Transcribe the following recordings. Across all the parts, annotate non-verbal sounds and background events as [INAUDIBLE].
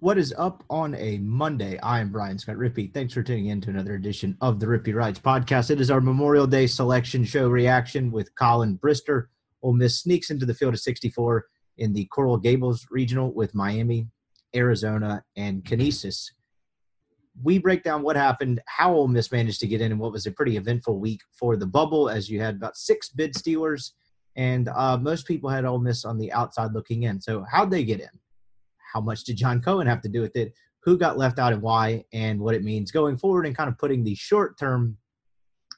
What is up on a Monday? I am Brian Scott Rippy. Thanks for tuning in to another edition of the Rippy Writes podcast. It is our Memorial Day selection show reaction with Colin Brister. Ole Miss sneaks into the field of 64 in the Coral Gables regional with Miami, Arizona, and Canisius. We break down what happened, how Ole Miss managed to get in, and what was a pretty eventful week for the bubble, as you had about six bid stealers, and uh, most people had Ole Miss on the outside looking in. So, how'd they get in? How much did John Cohen have to do with it? Who got left out and why, and what it means going forward, and kind of putting the short term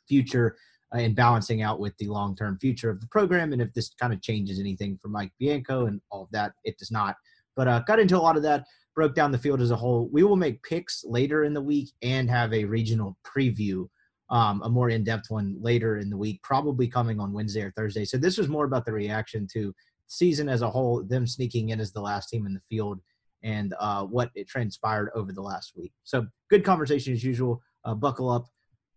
future uh, and balancing out with the long term future of the program. And if this kind of changes anything for Mike Bianco and all of that, it does not. But uh, got into a lot of that, broke down the field as a whole. We will make picks later in the week and have a regional preview, um, a more in depth one later in the week, probably coming on Wednesday or Thursday. So this was more about the reaction to season as a whole, them sneaking in as the last team in the field, and uh, what it transpired over the last week. So good conversation as usual. Uh, buckle up.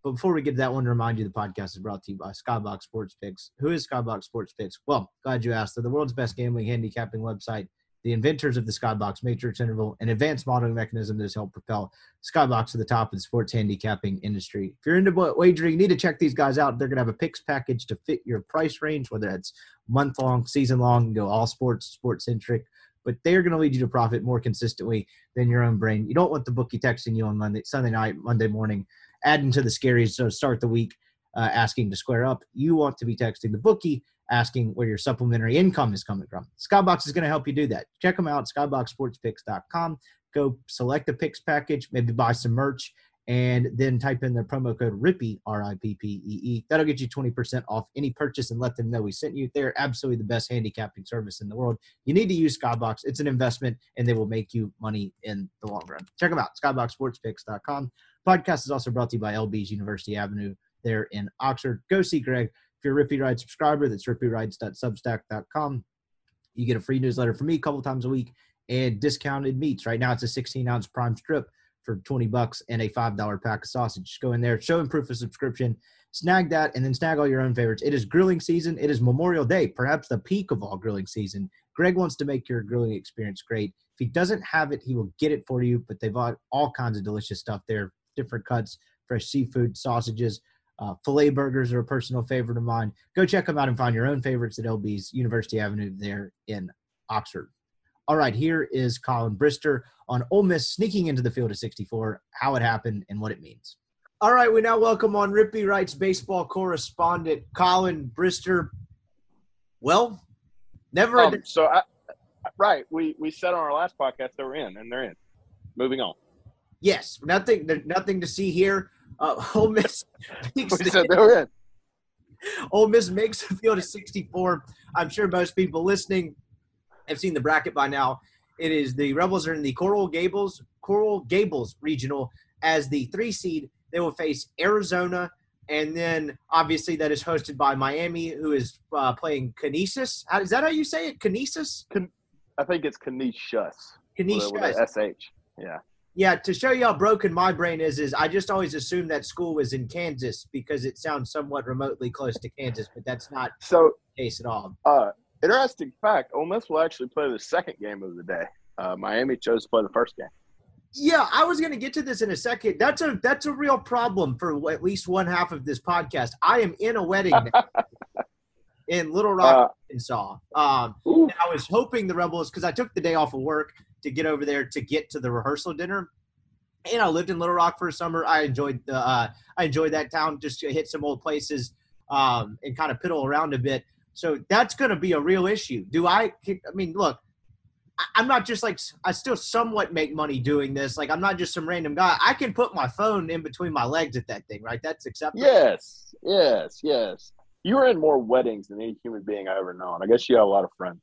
But before we get to that one, to remind you the podcast is brought to you by Skybox Sports Picks. Who is Skybox Sports Picks? Well, glad you asked. They're the world's best gambling handicapping website, the inventors of the Skybox Matrix Interval, an advanced modeling mechanism that has helped propel Skybox to the top of the sports handicapping industry. If you're into wagering, you need to check these guys out. They're going to have a picks package to fit your price range, whether it's month long, season long, go all sports, sports centric. But they're going to lead you to profit more consistently than your own brain. You don't want the bookie texting you on Monday, Sunday night, Monday morning adding to the scaries to start the week, uh, asking to square up. You want to be texting the bookie, asking where your supplementary income is coming from. Skybox is going to help you do that. Check them out, skyboxsportspicks.com. Go select the picks package, maybe buy some merch, and then type in the promo code RIPPY, R I P P E E. That'll get you 20% off any purchase and let them know we sent you. They're absolutely the best handicapping service in the world. You need to use Skybox. It's an investment, and they will make you money in the long run. Check them out, skyboxsportspicks.com. Podcast is also brought to you by LB's University Avenue there in Oxford. Go see Greg. If you're a Rippy Ride subscriber, that's rippywrites.substack.com. You get a free newsletter from me a couple times a week and discounted meats. Right now, it's a 16 ounce prime strip for 20 bucks and a $5 pack of sausage. Just go in there, show and proof of subscription, snag that, and then snag all your own favorites. It is grilling season. It is Memorial Day, perhaps the peak of all grilling season. Greg wants to make your grilling experience great. If he doesn't have it, he will get it for you, but they've got all kinds of delicious stuff there different cuts, fresh seafood, sausages. Uh, filet burgers are a personal favorite of mine. Go check them out and find your own favorites at LB's University Avenue there in Oxford. All right, here is Colin Brister on Ole Miss sneaking into the field of 64, how it happened, and what it means. All right, we now welcome on Rippy Writes baseball correspondent Colin Brister. Well, never. Um, so, I, right, we we said on our last podcast they were in, and they're in. Moving on. Yes, nothing. Nothing to see here. Uh, [LAUGHS] Ole Miss. we said they were in. Ole Miss makes the field of 64. I'm sure most people listening have seen the bracket by now. It is the Rebels are in the Coral Gables Coral Gables regional as the three seed. They will face Arizona, and then obviously that is hosted by Miami, who is uh, playing Canisius. How, is that how you say it? Can, I think it's. Canisius. With, with sh. Yeah. Yeah, to show you how broken my brain is, is I just always assumed that school was in Kansas because it sounds somewhat remotely close to Kansas, but that's not so the case at all. Uh, Interesting fact: Ole Miss will actually play the second game of the day. Uh, Miami chose to play the first game. Yeah, I was going to get to this in a second. That's a that's a real problem for at least one half of this podcast. I am in a wedding [LAUGHS] in Little Rock, uh, Arkansas. Um, I was hoping the Rebels because I took the day off of work to get over there to get to the rehearsal dinner. And I lived in Little Rock for a summer. I enjoyed the uh, I enjoyed that town. Just to hit some old places um, and kind of piddle around a bit. So that's going to be a real issue. Do I? I mean, look, I'm not just like I still somewhat make money doing this. Like I'm not just some random guy. I can put my phone in between my legs at that thing, right? That's acceptable. Yes, yes, yes. You are in more weddings than any human being I ever known. I guess you have a lot of friends.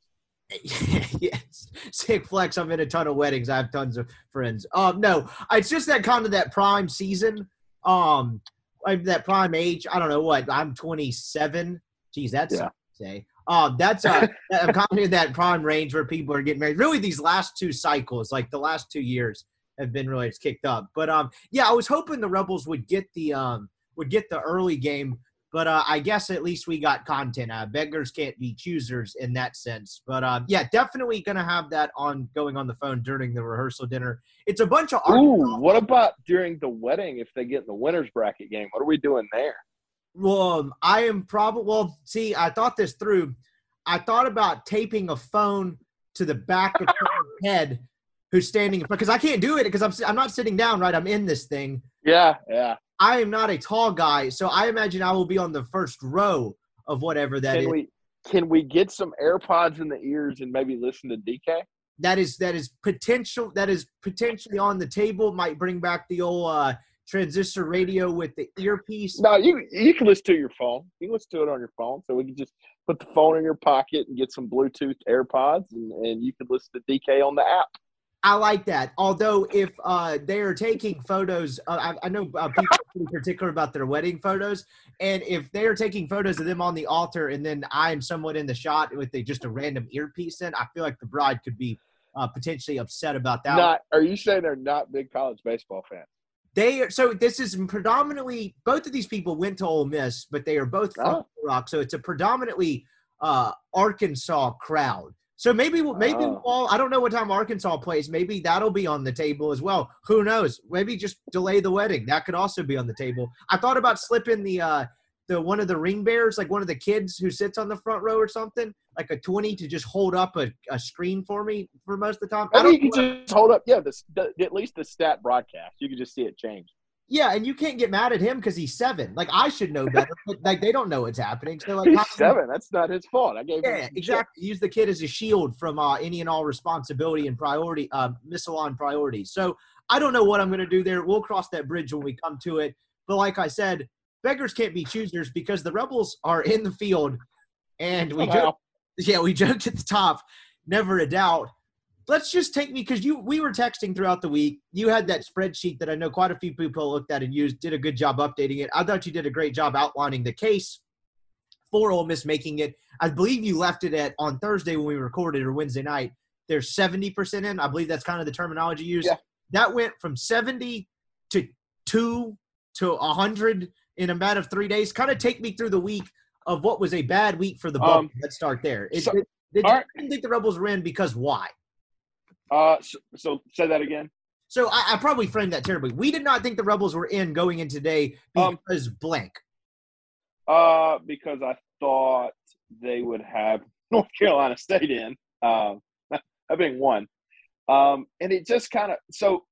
[LAUGHS] yes, sick flex. I'm in a ton of weddings. I have tons of friends. Um, no, it's just that kind of that prime season. Um, that prime age. I don't know what. I'm 27. Geez, that's yeah. say. Um, that's uh, [LAUGHS] I'm kind of in that prime range where people are getting married. Really, these last two cycles, like the last two years, have been really kicked up. But um, yeah, I was hoping the Rebels would get the um would get the early game but uh, I guess at least we got content. Uh, beggars can't be choosers in that sense. But uh, yeah, definitely gonna have that on going on the phone during the rehearsal dinner. It's a bunch of. Ooh, what about during the wedding? If they get in the winners bracket game, what are we doing there? Well, um, I am probably. Well, see, I thought this through. I thought about taping a phone to the back of her [LAUGHS] head who's standing because I can't do it because I'm I'm not sitting down right. I'm in this thing. Yeah, yeah. I am not a tall guy, so I imagine I will be on the first row of whatever that can is. We, can we get some AirPods in the ears and maybe listen to DK? That is that is potential. That is potentially on the table. Might bring back the old uh, transistor radio with the earpiece. No, you you can listen to your phone. You can listen to it on your phone. So we can just put the phone in your pocket and get some Bluetooth AirPods, and, and you can listen to DK on the app. I like that. Although, if uh, they are taking photos, uh, I, I, know uh, people are pretty particular about their wedding photos, and if they are taking photos of them on the altar, and then I am somewhat in the shot with a, just a random earpiece in, I feel like the bride could be uh, potentially upset about that. Not, are you saying they're not big college baseball fans? They are, so this is predominantly both of these people went to Ole Miss, but they are both from oh. Rock, so it's a predominantly uh, Arkansas crowd. So maybe maybe oh. I don't know what time Arkansas plays. Maybe that'll be on the table as well. Who knows? Maybe just delay the wedding. That could also be on the table. I thought about slipping the uh the one of the ring bears, like one of the kids who sits on the front row or something, like a twenty to just hold up a, a screen for me for most of the time. I, I don't you can just hold up, yeah, the, the, at least the stat broadcast. You can just see it change. Yeah, and you can't get mad at him because he's seven. Like I should know better, [LAUGHS] but like they don't know what's happening. So like he's seven. That's not his fault. I gave yeah, exactly. Shit. Use the kid as a shield from uh, any and all responsibility and priority, uh, missile on priorities. So I don't know what I'm going to do there. We'll cross that bridge when we come to it. But like I said, beggars can't be choosers because the rebels are in the field, and we oh, yeah we joked at the top, never a doubt let's just take me because you we were texting throughout the week. You had that spreadsheet that I know quite a few people looked at and used. Did a good job updating it. I thought you did a great job outlining the case for Ole Miss making it. I believe you left it at on Thursday when we recorded or Wednesday night. They're seventy percent in. I believe that's kind of the terminology used. Yeah. That went from seventy to two to hundred in a matter of three days. Kind of take me through the week of what was a bad week for the Bucks. Um, Let's start there. It, so, it, did, right. didn't think the Rebels were in because why? Uh, so, so say that again. So I, I, probably framed that terribly. We did not think the Rebels were in going in today um, because um, blank. Uh, because I thought they would have [LAUGHS] North Carolina State in. Um, [LAUGHS] that being one. Um, and it just kind of so.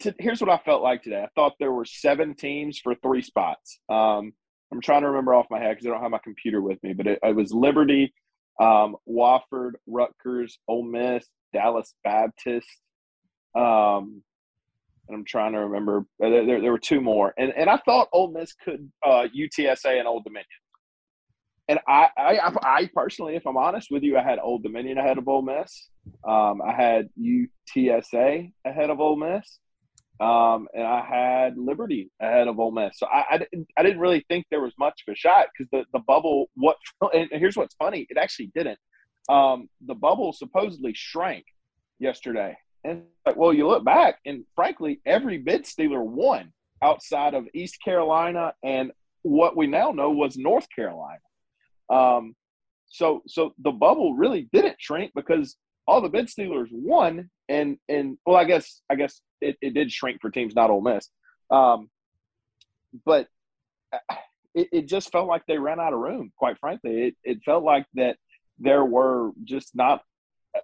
To, here's what I felt like today. I thought there were seven teams for three spots. Um, I'm trying to remember off my head because I don't have my computer with me, but it, it was Liberty, um, Wofford, Rutgers, Ole Miss, Dallas Baptist. Um, and I'm trying to remember. There, there, there, were two more, and and I thought Ole Miss could uh, UTSA and Old Dominion. And I, I, I personally, if I'm honest with you, I had Old Dominion ahead of Ole Miss. Um, I had UTSA ahead of Ole Miss, um, and I had Liberty ahead of Ole Miss. So I, I, didn't, I didn't really think there was much of a shot because the, the bubble. What? [LAUGHS] And here's what's funny: it actually didn't um, the bubble supposedly shrank yesterday. And well, you look back, and frankly, every bid stealer won outside of East Carolina and what we now know was North Carolina. Um, So so the bubble really didn't shrink because all the bid stealers won, and and well, I guess I guess it, it did shrink for teams not Ole Miss, um, but uh, it, it just felt like they ran out of room. Quite frankly, it it felt like that there were just not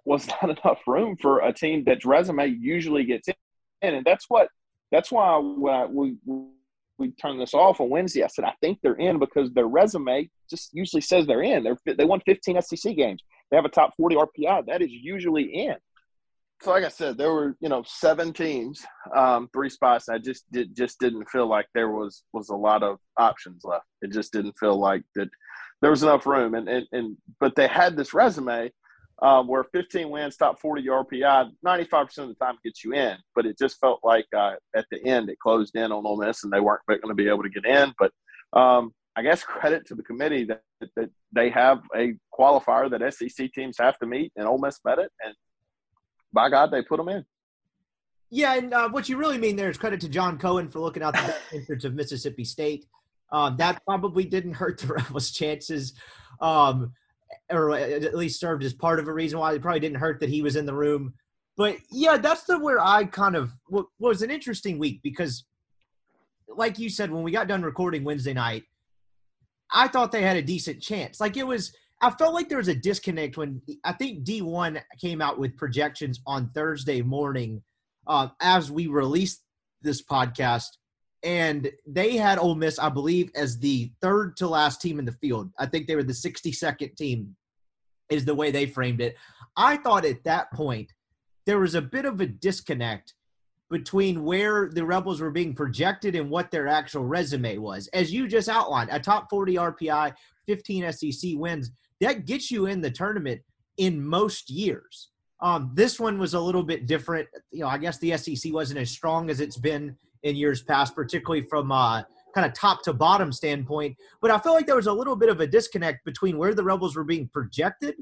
was [LAUGHS] not enough room for a team that's resume usually gets in, and that's what that's why we we turned this off on Wednesday. I said I think they're in because their resume just usually says they're in. They're they won 15 SEC games. They have a top 40 RPI. That is usually in. So, like I said, there were you know seven teams, um, three spots. I just did just didn't feel like there was was a lot of options left. It just didn't feel like that there was enough room. And and, and but they had this resume um, where 15 wins, top 40 RPI, 95% of the time gets you in. But it just felt like uh, at the end it closed in on Ole Miss and they weren't going to be able to get in. But um, I guess credit to the committee that, that they have a qualifier that SEC teams have to meet, and Ole Miss met it. And by God, they put them in. Yeah, and uh, what you really mean there is credit to John Cohen for looking out the [LAUGHS] entrance of Mississippi State. Um, that probably didn't hurt [LAUGHS] the Rebels' chances. Um, or at least served as part of a reason why it probably didn't hurt that he was in the room. But yeah, that's the where I kind of what was an interesting week because, like you said, when we got done recording Wednesday night, I thought they had a decent chance. Like it was, I felt like there was a disconnect when I think D1 came out with projections on Thursday morning uh, as we released this podcast and they had Ole Miss, I believe, as the third to last team in the field. I think they were the 62nd team, is the way they framed it. I thought at that point there was a bit of a disconnect between where the Rebels were being projected and what their actual resume was. As you just outlined, a top 40 RPI, 15 SEC wins, that gets you in the tournament in most years. Um, this one was a little bit different. You know, I guess the SEC wasn't as strong as it's been in years past, particularly from uh, kind of top to bottom standpoint. But I feel like there was a little bit of a disconnect between where the Rebels were being projected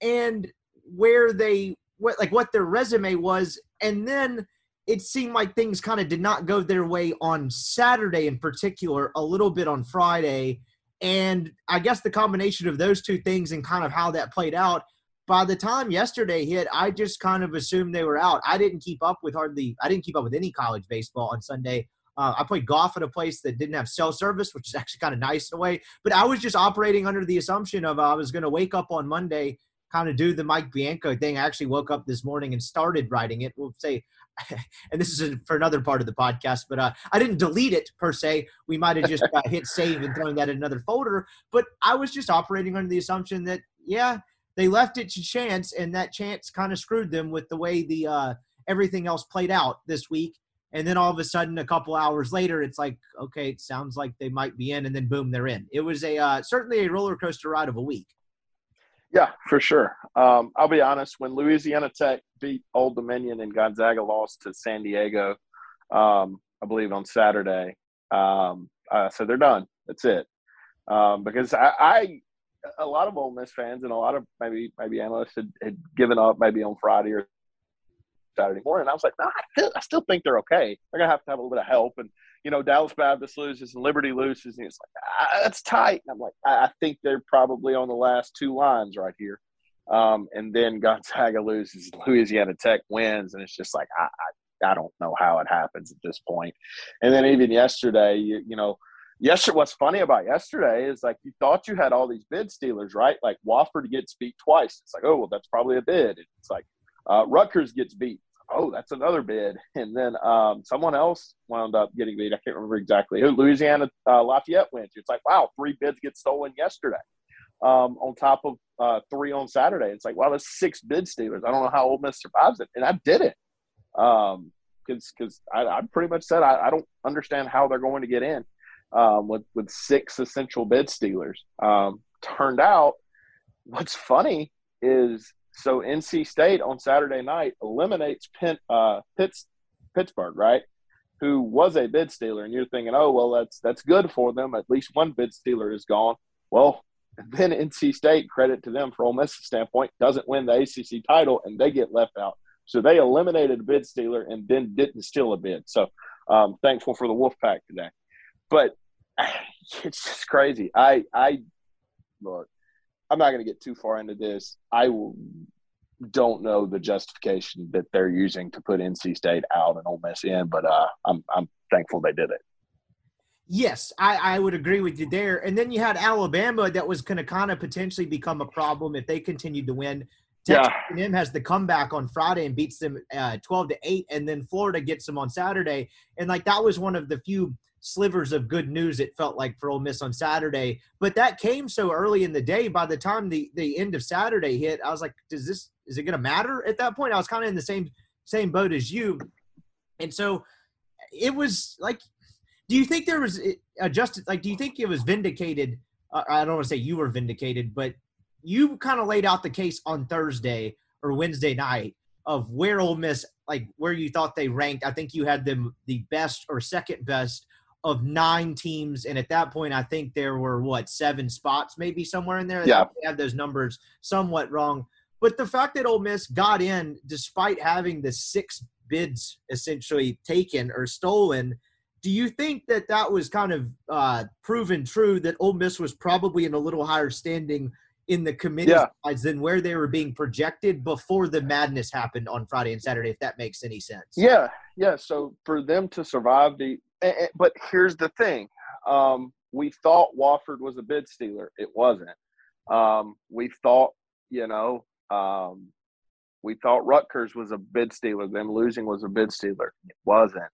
and where they what like what their resume was, and then it seemed like things kind of did not go their way on Saturday in particular, a little bit on Friday. And I guess the combination of those two things and kind of how that played out by the time yesterday hit, I just kind of assumed they were out. I didn't keep up with hardly, I didn't keep up with any college baseball on Sunday. Uh, I played golf at a place that didn't have cell service, which is [LAUGHS] actually kind of nice in a way. But I was just operating under the assumption of uh, I was going to wake up on Monday, kind of do the Mike Bianco thing. I actually woke up this morning and started writing it. We'll say, [LAUGHS] and this is for another part of the podcast, but uh, I didn't delete it per se. We might have just [LAUGHS] uh, hit save and thrown that in another folder. But I was just operating under the assumption that, yeah, they left it to chance, and that chance kind of screwed them with the way the uh, everything else played out this week. And then all of a sudden, a couple hours later, it's like, okay, it sounds like they might be in, and then boom, they're in. It was a uh, certainly a roller coaster ride of a week. Yeah, for sure. Um, I'll be honest. When Louisiana Tech beat Old Dominion and Gonzaga lost to San Diego, um, I believe on Saturday, um, uh, so they're done. That's it. Um, because I, I a lot of Ole Miss fans and a lot of maybe maybe analysts had, had given up maybe on Friday or Saturday morning. I was like, nah, I, still, I still think they're okay. They're gonna have to have a little bit of help. And you know, Dallas Baptist loses and Liberty loses, and it's like ah, that's tight. And I'm like, I, I, think they're probably on the last two lines right here. Um, and then [LAUGHS] Gonzaga loses, Louisiana Tech wins, and it's just like I, I I don't know how it happens at this point. And then even yesterday, you, you know yesterday what's funny about yesterday is like you thought you had all these bid stealers right? Like wofford gets beat twice. It's like oh well that's probably a bid. It's like uh, rutgers gets beat. Oh that's another bid. And then um, someone else wound up getting beat. I can't remember exactly who. Louisiana uh, lafayette went it's like wow three bids get stolen yesterday um, on top of uh, three on saturday. It's like wow that's six bid stealers. I don't know how Ole Miss survives it. And i did it um, because because I, I, pretty much said I, I, don't understand how they're going to get in um, with with six essential bid stealers. Um, turned out, what's funny is so NC State on Saturday night eliminates Penn, uh, Pitts, Pittsburgh, right? Who was a bid stealer, and you're thinking, oh well, that's that's good for them. At least one bid stealer is gone. Well, [LAUGHS] then NC State, credit to them for Ole Miss standpoint, doesn't win the ACC title, and they get left out. So they eliminated a bid stealer and then didn't steal a bid. So um, thankful for the Wolfpack today. But [SIGHS] it's just crazy. I I look, I'm not going to get too far into this. I will, don't know the justification that they're using to put NC State out and Ole Miss in, but uh, I'm I'm thankful they did it. Yes, I, I would agree with you there. And then you had Alabama that was going to kind of potentially become a problem if they continued to win. Texas Yeah. A&M has the comeback on Friday and beats them uh, 12 to 8 and then Florida gets them on Saturday and like that was one of the few slivers of good news it felt like for Ole Miss on Saturday but that came so early in the day by the time the the end of Saturday hit I was like does this is it going to matter at that point I was kind of in the same same boat as you and so it was like do you think there was adjusted? like do you think it was vindicated uh, I don't want to say you were vindicated but you kind of laid out the case on Thursday or Wednesday night of where Ole Miss, like where you thought they ranked. I think you had them the best or second best of nine teams, and at that point, I think there were what seven spots, maybe somewhere in there. Yeah. I have those numbers somewhat wrong, but the fact that Ole Miss got in despite having the six bids essentially taken or stolen. Do you think that that was kind of uh, proven true that Ole Miss was probably in a little higher standing in the committee Yeah. sides than where they were being projected before the madness happened on Friday and Saturday, if that makes any sense. Yeah, yeah. So for them to survive the, eh, but here's the thing: um, we thought Wofford was a bid stealer. It wasn't. Um, we thought, you know, um, we thought Rutgers was a bid stealer. Them losing was a bid stealer. It wasn't.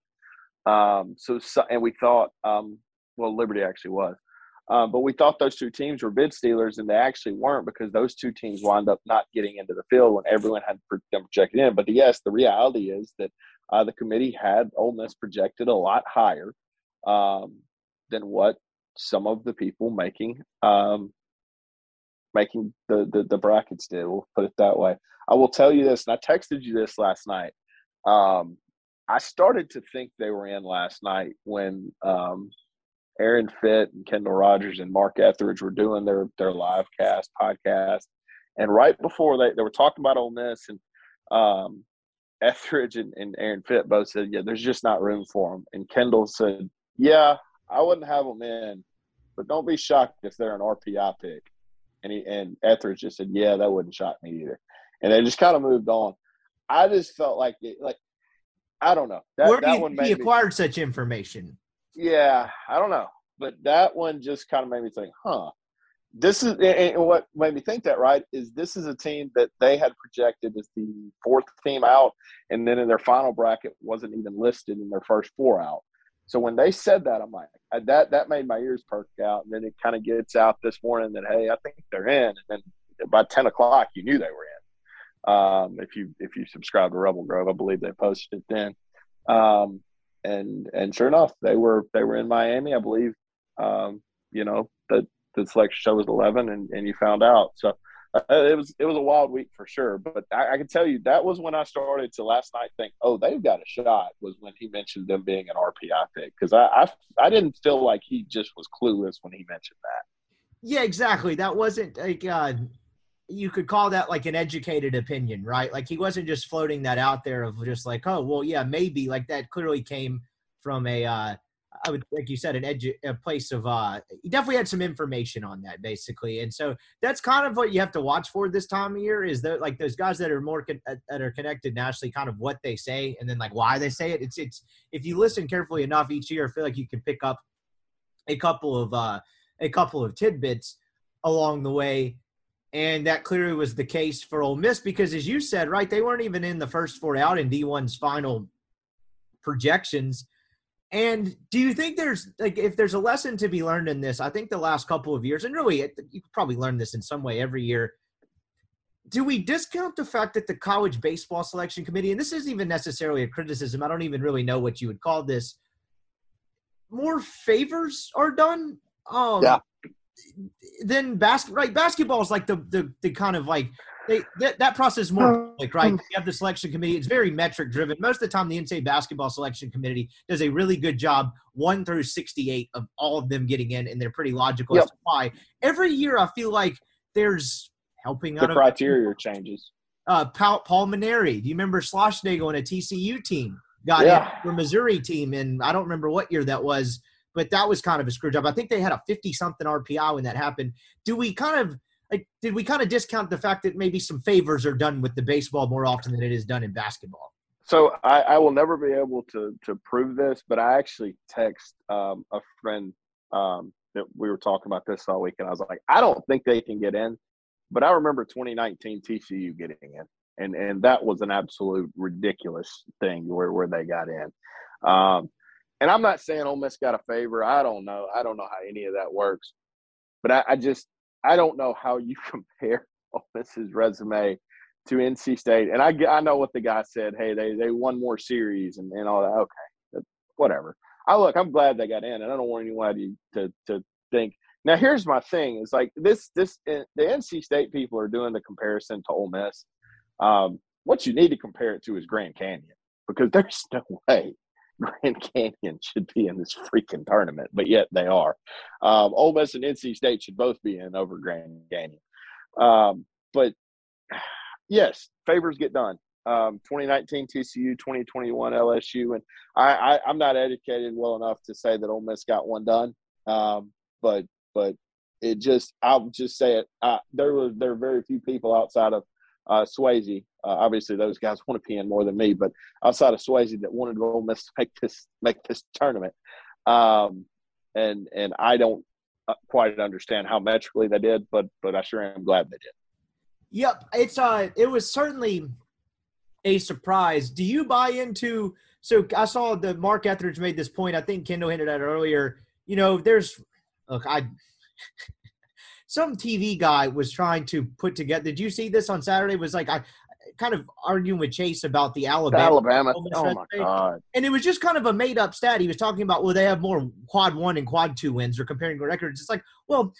Um, so, so, and we thought, um, well, Liberty actually was. Um, but we thought those two teams were bid stealers, and they actually weren't because those two teams wound up not getting into the field when everyone had them projected in. But yes, the reality is that uh, the committee had Ole Miss projected a lot higher um, than what some of the people making um, making the, the the brackets did. We'll put it that way. I will tell you this, and I texted you this last night. Um, I started to think they were in last night when um, Aaron Fitt and Kendall Rogers and Mark Etheridge were doing their their live cast podcast, and right before they they were talking about Ole Miss and um, Etheridge and, and Aaron Fitt both said, "Yeah, there's just not room for them." And Kendall said, "Yeah, I wouldn't have them in, but don't be shocked if they're an RPI pick." And he and Etheridge just said, "Yeah, that wouldn't shock me either." And they just kind of moved on. I just felt like it, like I don't know that Where that do one you, made he me, acquired such information? yeah, I don't know, but that one just kind of made me think, huh. This is and- what made me think that right is this is a team that they had projected as the fourth team out, and then in their final bracket wasn't even listed in their first four out. So when they said that, I'm like, that that made my ears perk out, and then it kind of gets out this morning that hey, I think they're in, and then by ten o'clock you knew they were in. Um, if you if you subscribe to Rebel Grove, I believe they posted it then. Um, and and sure enough, they were they were in Miami, I believe. Um, you know that the selection show was eleven, and, and you found out. So uh, it was it was a wild week for sure. But I, I can tell you that was when I started to last night think, oh, they've got a shot. Was when he mentioned them being an RPI pick because I, I I didn't feel like he just was clueless when he mentioned that. Yeah, exactly. That wasn't like uh, you could call that like an educated opinion, right? Like he wasn't just floating that out there of just like, oh, well, yeah, maybe. Like that clearly came from a, uh, I would like you said, an edu- a place of. uh He definitely had some information on that, basically, and so that's kind of what you have to watch for this time of year. Is that like those guys that are more con- uh, that are connected nationally, kind of what they say, and then like why they say it. It's it's if you listen carefully enough each year, I feel like you can pick up a couple of uh a couple of tidbits along the way. And that clearly was the case for Ole Miss because, as you said, right, they weren't even in the first four out in D1's final projections. And do you think there's like if there's a lesson to be learned in this? I think the last couple of years, and really, it, you probably learn this in some way every year. Do we discount the fact that the college baseball selection committee, and this isn't even necessarily a criticism, I don't even really know what you would call this, more favors are done? Um, Yeah. Then basket right basketball is like the the, the kind of like they that, that process is more right? You have the selection committee; it's very metric driven. Most of the time, the NCAA basketball selection committee does a really good job, one through sixty-eight of all of them getting in, and they're pretty logical Yep. as to why. Every year, I feel like there's helping The out of criteria changes. uh, Paul, Paul Mainieri. Do you remember Schlossnagle on a TCU team? Got Yeah. in for Missouri team, and I don't remember what year that was, but that was kind of a screw job. I think they had a 50 something RPI when that happened. Do we kind of, like did we kind of discount the fact that maybe some favors are done with the baseball more often than it is done in basketball? So I, I will never be able to to prove this, but I actually text um, a friend um, that we were talking about this all week, and I was like, I don't think they can get in, but I remember 2019 TCU getting in, and and that was an absolute ridiculous thing where where they got in. Um, and I'm not saying Ole Miss got a favor. I don't know. I don't know how any of that works, but I, I just I don't know how you [LAUGHS] compare Ole Miss's resume to NC State. And I I know what the guy said. Hey, they they won more series and, and all that. Okay, whatever. I look. I'm glad they got in, and I don't want anyone to to think. Now here's my thing: is like this this eh, the NC State people are doing the comparison to Ole Miss. Um, what you need to compare it to is Grand Canyon because [LAUGHS] there's no way Grand [LAUGHS] Canyon should be in this freaking tournament, but yet they are. Um, Ole Miss and NC State should both be in over Grand Canyon. Um, but [SIGHS] yes, favors get done. Um, 2019 TCU, 2021 LSU, and I, I am not educated well enough to say that Ole Miss got one done. Um, but but it just I'll just say it. Uh, there were there are very few people outside of uh, Swayze. Uh, obviously, those guys want to in more than me, but outside of Swayze, that wanted Ole Miss to make this make this tournament, um, and and I don't uh, quite understand how metrically they did, but but I sure am glad they did. Yep, it's uh, it was certainly a surprise. Do you buy into? So I saw the Mark Etheridge made this point. I think Kendall hinted at earlier. You know, there's look, I [LAUGHS] some TV guy was trying to put together. Did you see this on Saturday? Was like I kind of arguing with Chase about the Alabama. Alabama. Oh my god! And it was just kind of a made up stat. He was talking about well, they have more quad one and quad two wins, or comparing records. It's like well,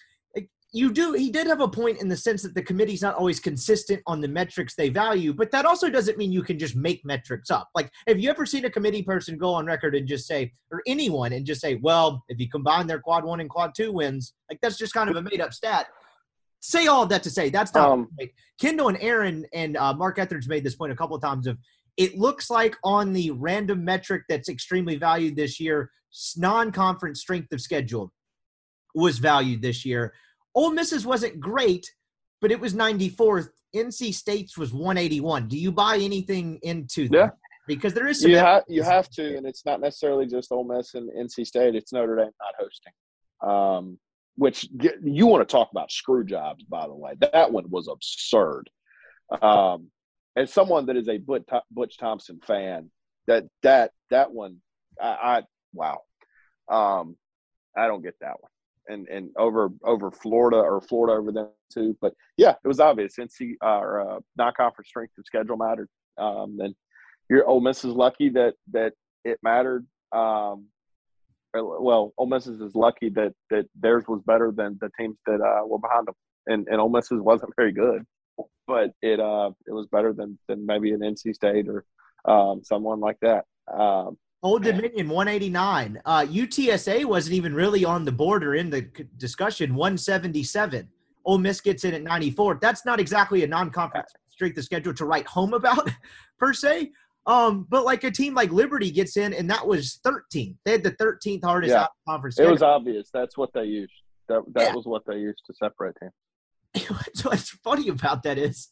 you do he did have a point in the sense that the committee's not always consistent on the metrics they value but that also doesn't mean you can just make metrics up. Like have you ever seen a committee person go on record and just say or anyone and just say well if you combine their quad one and quad two wins like that's just kind of a made up stat. Say all of that to say that's not um, right. kendall and aaron and uh, mark etheridge made this point a couple of times of it looks like on the random metric that's extremely valued this year non-conference strength of schedule was valued this year Ole Miss's wasn't great, but it was 94th. NC State's was 181. Do you buy anything into that? Yeah. Because there is some. You, ha- you have to, and it's not necessarily just Ole Miss and NC State. It's Notre Dame not hosting. Um, which get, you want to talk about screw jobs, by the way. That one was absurd. Um, as someone that is a Butch, Butch Thompson fan, that that that one, I, I wow, um, I don't get that one and and over over Florida or Florida over them too. But yeah, it was obvious. NC or uh, non-conference strength of schedule mattered, um, and your Ole Miss is lucky that that it mattered. Um, well, Ole Miss is lucky that that theirs was better than the teams that uh, were behind them, and and Ole Miss's wasn't very good, but it uh it was better than than maybe an NC State or um, someone like that. Um, Old Dominion 189. Uh, UTSA wasn't even really on the border in the discussion. 177. Ole Miss gets in at 94. That's not exactly a non-conference strength of schedule to write home about, [LAUGHS] per se. Um, but like a team like Liberty gets in, and that was 13. They had the 13th hardest yeah. conference. Schedule. It was obvious. That's what they used. That that yeah. was what they used to separate teams. [LAUGHS] what's funny about that is,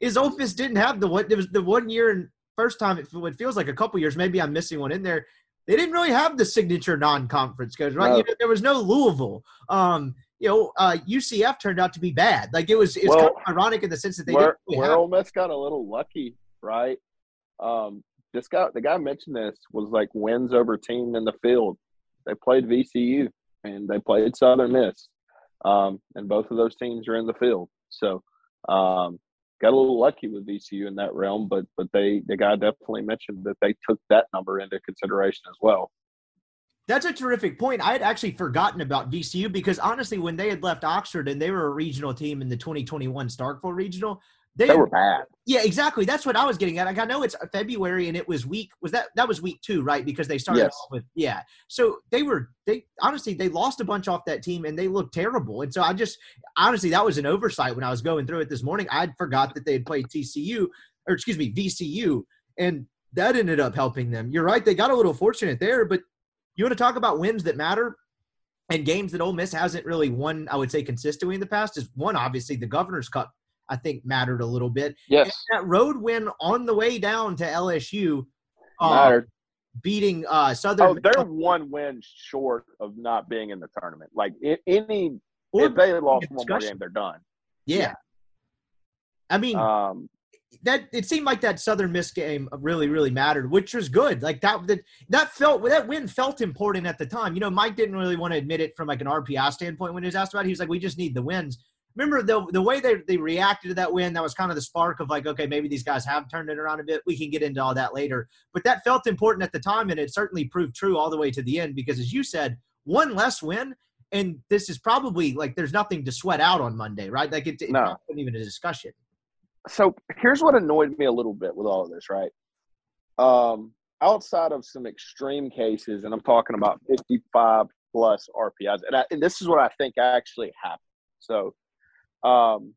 is Ole Miss didn't have the one. It was the one year in first time it, it feels like a couple years. Maybe I'm missing one in there. They didn't really have the signature non-conference because right, no. you know, there was no Louisville. Um, you know, uh, UCF turned out to be bad. Like it was, it was well, kind of ironic in the sense that they where, didn't really where. Ole Miss got a little lucky, right? Um, this guy, the guy mentioned this was like wins over team in the field. They played VCU and they played Southern Miss, um, and both of those teams are in the field. So um, got a little lucky with VCU in that realm, but but they the guy definitely mentioned that they took that number into consideration as well. That's a terrific point. I had actually forgotten about VCU because honestly, when they had left Oxford and they were a regional team in the 2021 Starkville Regional, they, they, were bad. Yeah, exactly. That's what I was getting at. Like I know it's February and it was week was that that was week two, right? Because they started yes. with yeah. So they were they honestly they lost a bunch off that team and they looked terrible. And so I just honestly that was an oversight when I was going through it this morning. I'd forgot that they had played TCU or excuse me VCU and that ended up helping them. You're right. They got a little fortunate there, but you want to talk about wins that matter? and games that Ole Miss hasn't really won, I would say, consistently in the past is one, obviously, the Governor's Cup, I think, mattered a little bit. Yes, and that road win on the way down to LSU uh, mattered. beating uh, Southern. Oh, they're one win short of not being in the tournament. Like i- any, or if they lost one more game, they're done. yeah. I mean, Um, that it seemed like that Southern Miss game really, really mattered, which was good. Like that, that that felt that win felt important at the time. You know, Mike didn't really want to admit it from like an RPI standpoint when he was asked about it. He was like, "We just need the wins." Remember the the way they they reacted to that win? That was kind of the spark of like, okay, maybe these guys have turned it around a bit. We can get into all that later, but that felt important at the time, and it certainly proved true all the way to the end because, as you said, one less win. And this is probably like there's nothing to sweat out on Monday, right? Like it, it No. wasn't even a discussion. so here's what annoyed me a little bit with all of this, right? Um, outside of some extreme cases, and I'm talking about 55 plus RPIs, and, I, and this is what I think actually happened. So, um,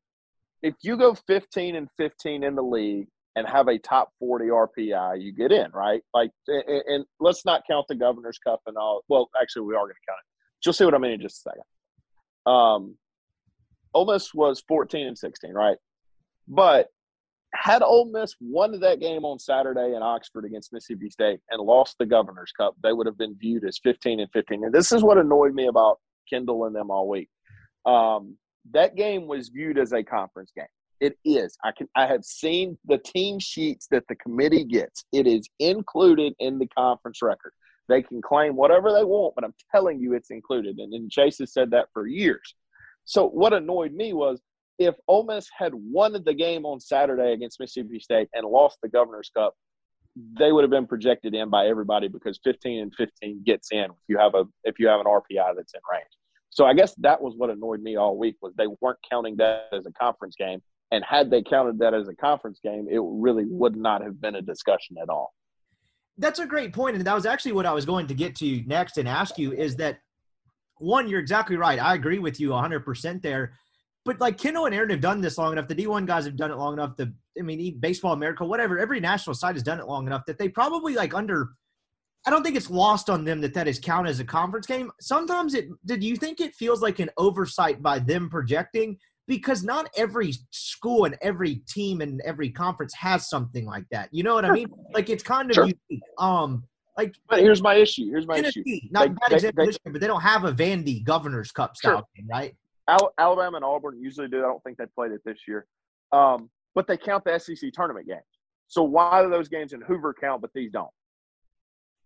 if you go 15 and 15 in the league and have a top 40 RPI, you get in, right? Like, and, and let's not count the Governor's Cup and all. Well, actually, we are going to count it. You'll see what I mean in just a second. Um, Ole Miss was 14 and 16, right? But had Ole Miss won that game on Saturday in Oxford against Mississippi State and lost the Governor's Cup, they would have been viewed as 15 and 15. And this is what annoyed me about Kendall and them all week. Um, that game was viewed as a conference game. It is. I can. I have seen the team sheets that the committee gets. It is included in the conference record. They can claim whatever they want, but I'm telling you, it's included. And, and Chase has said that for years. So what annoyed me was if Ole Miss had won the game on Saturday against Mississippi State and lost the Governor's Cup, they would have been projected in by everybody because 15 and 15 gets in if you have a if you have an RPI that's in range. So I guess that was what annoyed me all week was they weren't counting that as a conference game, and had they counted that as a conference game, it really would not have been a discussion at all. that's a great point, and that was actually what I was going to get to next and ask you is that one, you're exactly right. I agree with you 100 percent there. But like Kendall and Aaron have done this long enough. The D1 guys have done it long enough. The I mean, Baseball America, whatever. Every national side has done it long enough that they probably like under. I don't think it's lost on them that that is counted as a conference game. Sometimes it. Did you think it feels like an oversight by them projecting? Because not every school and every team and every conference has something like that. You know what I mean? Like it's kind of Sure. unique. Um, like But here's my issue. Here's my issue. Not They- bad they- example they- year, but they don't have a Vandy Governor's Cup style Sure. game, right? Al- Alabama and Auburn usually do. I don't think they played it this year. Um, but they count the SEC tournament games. So why do those games in Hoover count, but these don't?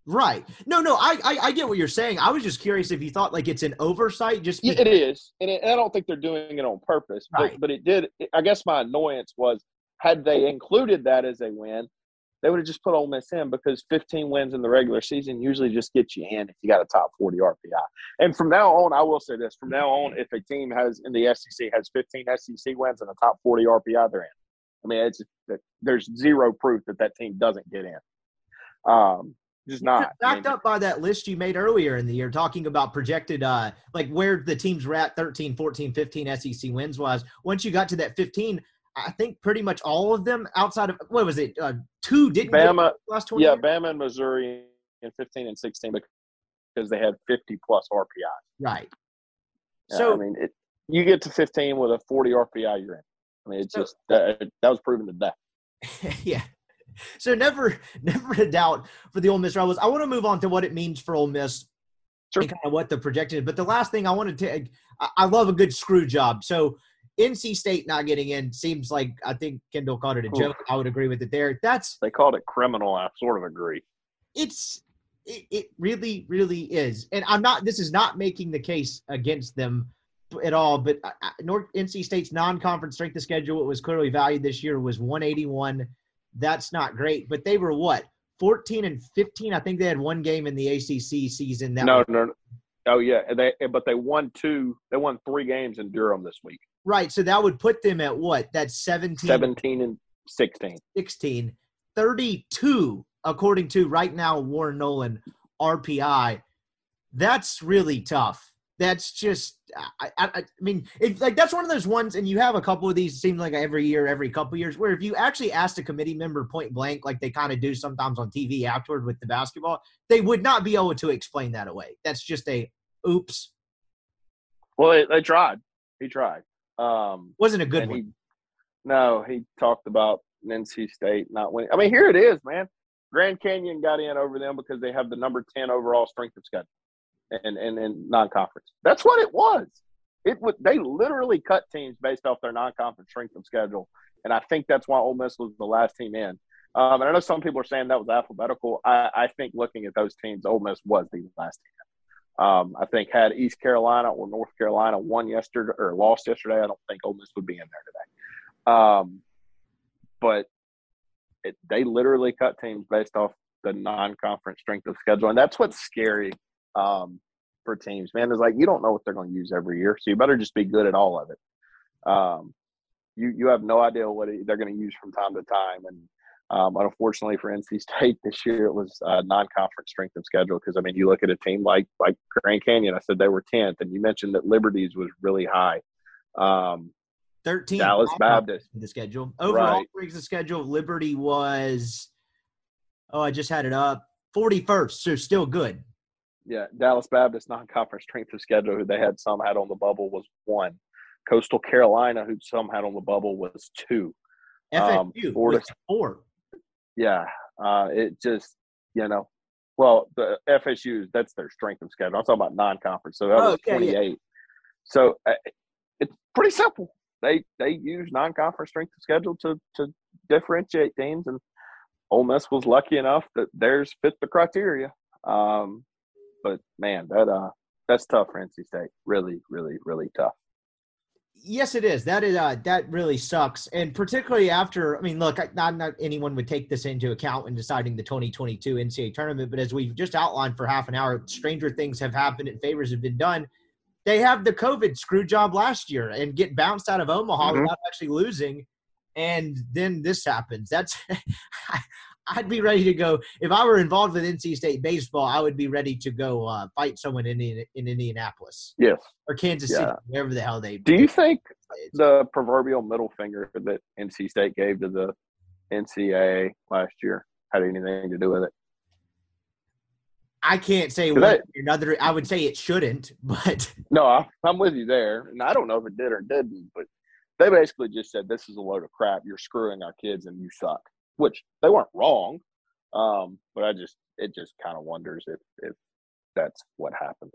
Right. No, no, I, I I get what you're saying. I was just curious if you thought like it's an oversight, just Yeah, because, it is, and, it, and I don't think they're doing it on purpose. But, Right. but it did. I guess my annoyance was had they included that as a win, they would have just put Ole Miss in because 15 wins in the regular season usually just gets you in if you got a top 40 RPI. And from now on, I will say this: from now on, if a team has in the SEC has 15 SEC wins and a top 40 RPI, they're in. I mean, it's there's zero proof that that team doesn't get in. Um, just not I backed mean, up by that list you made earlier in the year talking about projected uh like where the teams were at 13 14 15 sec wins was once you got to that 15 i think pretty much all of them outside of what was it uh two didn't Bama. last 20 Yeah, years? Bama and Missouri in 15 and 16 because they had 50 plus RPI. right Yeah, so I mean, it, you get to 15 with a 40 RPI, you're in. I mean, it's So- just that, that was proven to death. [LAUGHS] yeah. [LAUGHS] So never, [LAUGHS] never a doubt for the Ole Miss Rebels. I want to move on to what it means for Ole Miss Sure. and kind of what the projection. But the last thing I wanted to, I, I love a good screw job. So NC State not getting in seems like I think Kendall called it a joke. I would agree with it there. That's They called it criminal. I sort of agree. it's it, it really really is and i'm not this is not making the case against them at all but I- I- north nc state's non-conference strength of schedule it was clearly valued this year was 181 that's not great but they were what 14 and 15 i think they had one game in the acc season that no, no, no. Oh yeah, and they but they won two. They won three games in Durham this week. right so that would put them at what that's 17 17 and 16. 16 32 according to right now warren nolan rpi that's really tough that's just i i, I mean it's like that's one of those ones and you have a couple of these seem like every year every couple of years where if you actually asked a committee member point blank like they kind of do sometimes on tv afterward with the basketball they would not be able to explain that away that's just a oops Well, they, tried. He tried. Um, Wasn't a good one. he, no, he talked about NC State not winning. I mean, here it is, man. Grand Canyon got in over them because they have the number ten overall strength of schedule, and and, and non-conference. That's what it was. It would they literally cut teams based off their non-conference strength of schedule, and I think that's why Ole Miss was the last team in. Um, and I know some people are saying that was alphabetical. I, I think looking at those teams, Ole Miss was the last team. Um, I think had East Carolina or North Carolina won yesterday or lost yesterday, I don't think Ole Miss would be in there today. Um, but it, they literally cut teams based off the non-conference strength of schedule, and that's what's scary um, for teams. Man, is like you don't know what they're going to use every year, so you better just be good at all of it. Um, you you have no idea what they're going to use from time to time, and um, unfortunately for NC State [LAUGHS] this year, it was uh, non-conference strength of schedule because I mean, you look at a team like like Grand Canyon. I said they were tenth, and you mentioned that Liberties was really high. Um, 13 Dallas Baptist. the schedule. Overall Right. brings the schedule. Liberty was oh, I just had it up. 41st, so still good. Yeah, Dallas Baptist non-conference strength of schedule, who they had some had on the bubble, was one. Coastal Carolina, who some had on the bubble, was two. Um, FSU Florida- was four. Yeah, uh, it just you know, well, the FSU that's their strength of schedule. I'm talking about non-conference, so that Oh, was yeah, yeah. 28. So uh, it's pretty simple. They they use non-conference strength of schedule to to differentiate teams, and Ole Miss was lucky enough that theirs fit the criteria. Um, but man, that uh that's tough for NC State. Really, really, really tough. Yes, it is. That is uh, that really sucks, and particularly after. I mean, look, not not anyone would take this into account when deciding the 2022 NCAA tournament. But as we've just outlined for half an hour, stranger things have happened and favors have been done. They have the COVID screw job last year and get bounced out of Omaha Mhm. without actually losing, and then this happens. That's [LAUGHS] I'd be ready to go if I were involved with NC State baseball. I would be ready to go uh, fight someone in in Indianapolis Yes. or Kansas City, wherever the hell they. Do you think the proverbial middle finger that NC State gave to the NCAA last year had anything to do with it? I can't say Do one they- another. I would say it shouldn't, [LAUGHS] but No, I- I'm with you there, and I don't know if it did or didn't, but they basically just said this is a load of crap. You're screwing our kids, and you suck. Which they weren't wrong, um, but I just it just kind of wonders if if that's what happened.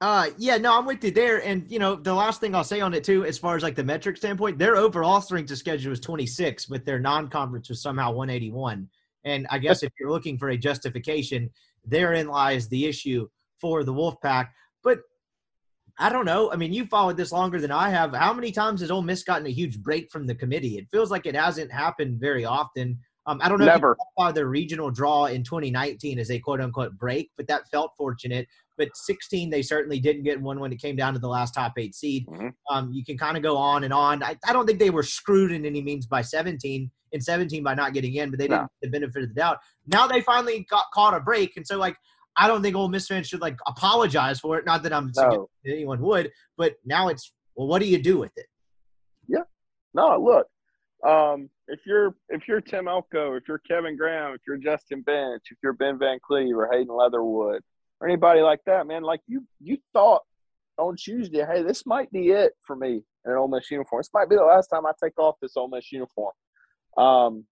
uh, yeah, no, I'm with you there. And you know, the last thing I'll say on it too, as far as like the metric standpoint, their overall strength of schedule was 26, but their non-conference was somehow 181. And I guess if you're looking for a justification, therein lies the issue for the Wolfpack. But I don't know. I mean, you followed this longer than I have. How many times has Ole Miss gotten a huge break from the committee? It feels like it hasn't happened very often. Um, I don't know. if you Never. qualify the regional draw in 2019 as a quote unquote break, but that felt fortunate. But 16, they certainly didn't get one when it came down to the last top eight seed. Mhm. Um, you can kind of go on and on. I, I don't think they were screwed in any means by 17 in 17 by not getting in, but they didn't get the benefit of the doubt. Now they finally got caught a break, and so like I don't think Ole Miss fans should like apologize for it. Not that I'm No, that anyone would, but now it's well, what do you do with it? Yeah. No. Look, um, if you're if you're Tim Elko, if you're Kevin Graham, if you're Justin Bench, if you're Ben Van Cleve or Hayden Leatherwood or anybody like that, man, like you you thought on Tuesday, hey, this might be it for me in an Ole Miss uniform. This might be the last time I take off this Ole Miss uniform. Um,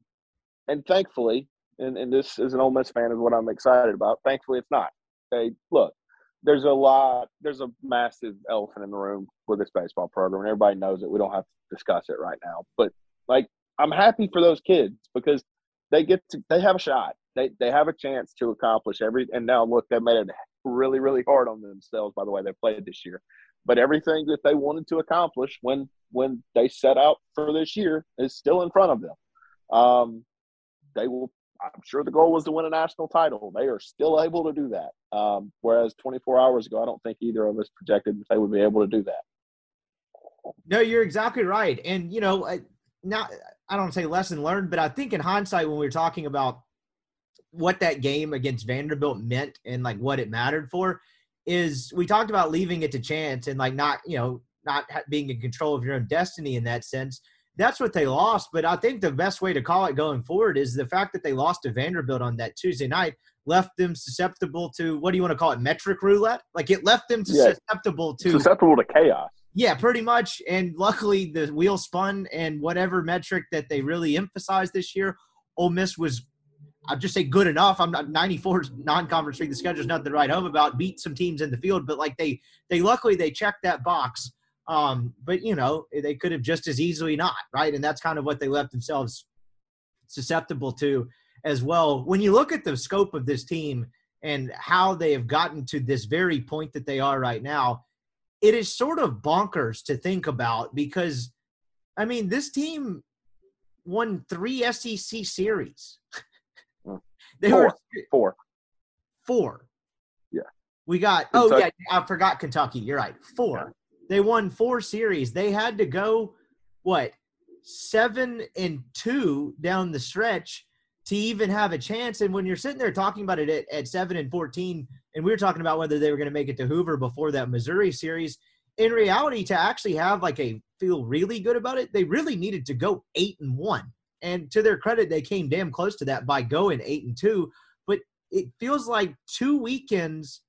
and thankfully, and, and this as an Ole Miss fan is what I'm excited about. Thankfully, it's not. Okay, look, there's a lot, there's a massive elephant in the room with this baseball program, and everybody knows it. We don't have to discuss it right now, but like, I'm happy for those kids because they get to, they have a shot. They they have a chance to accomplish every. And now look, they made it really really hard on themselves by the way they played this year. But everything that they wanted to accomplish when when they set out for this year is still in front of them. Um, they will. I'm sure the goal was to win a national title. They are still able to do that. Um, whereas 24 hours ago, I don't think either of us projected that they would be able to do that. No, you're exactly right. And you know, I- now I don't say lesson learned, but I think in hindsight, when we were talking about what that game against Vanderbilt meant and like what it mattered for, is we talked about leaving it to chance and like not you know not being in control of your own destiny in that sense. That's what they lost. But I think the best way to call it going forward is the fact that they lost to Vanderbilt on that Tuesday night left them susceptible to what do you want to call it metric roulette like it left them Yeah. susceptible to Susceptible to chaos. yeah pretty much and luckily the wheel spun and whatever metric that they really emphasized this year Ole Miss was I'll just say good enough. I'm not 94 non-conference strength of schedule is nothing to write home about. Beat some teams in the field, but like they they luckily they checked that box. Um, but you know they could have just as easily not, right? And that's kind of what they left themselves susceptible to as well. When you look at the scope of this team and how they have gotten to this very point that they are right now, it is sort of bonkers to think about because, I mean, this team won three SEC series. [LAUGHS] they were Four. four. Yeah. We got. Oh yeah, I forgot Kentucky. You're right. Four. They won four series. They had to go what seven and two down the stretch to even have a chance. And when you're sitting there talking about it at, at seven and fourteen, and we were talking about whether they were going to make it to Hoover before that Missouri series. In reality, to actually have like a feel really good about it, they really needed to go eight and one. And to their credit, they came damn close to that by going eight and two. But it feels like two weekends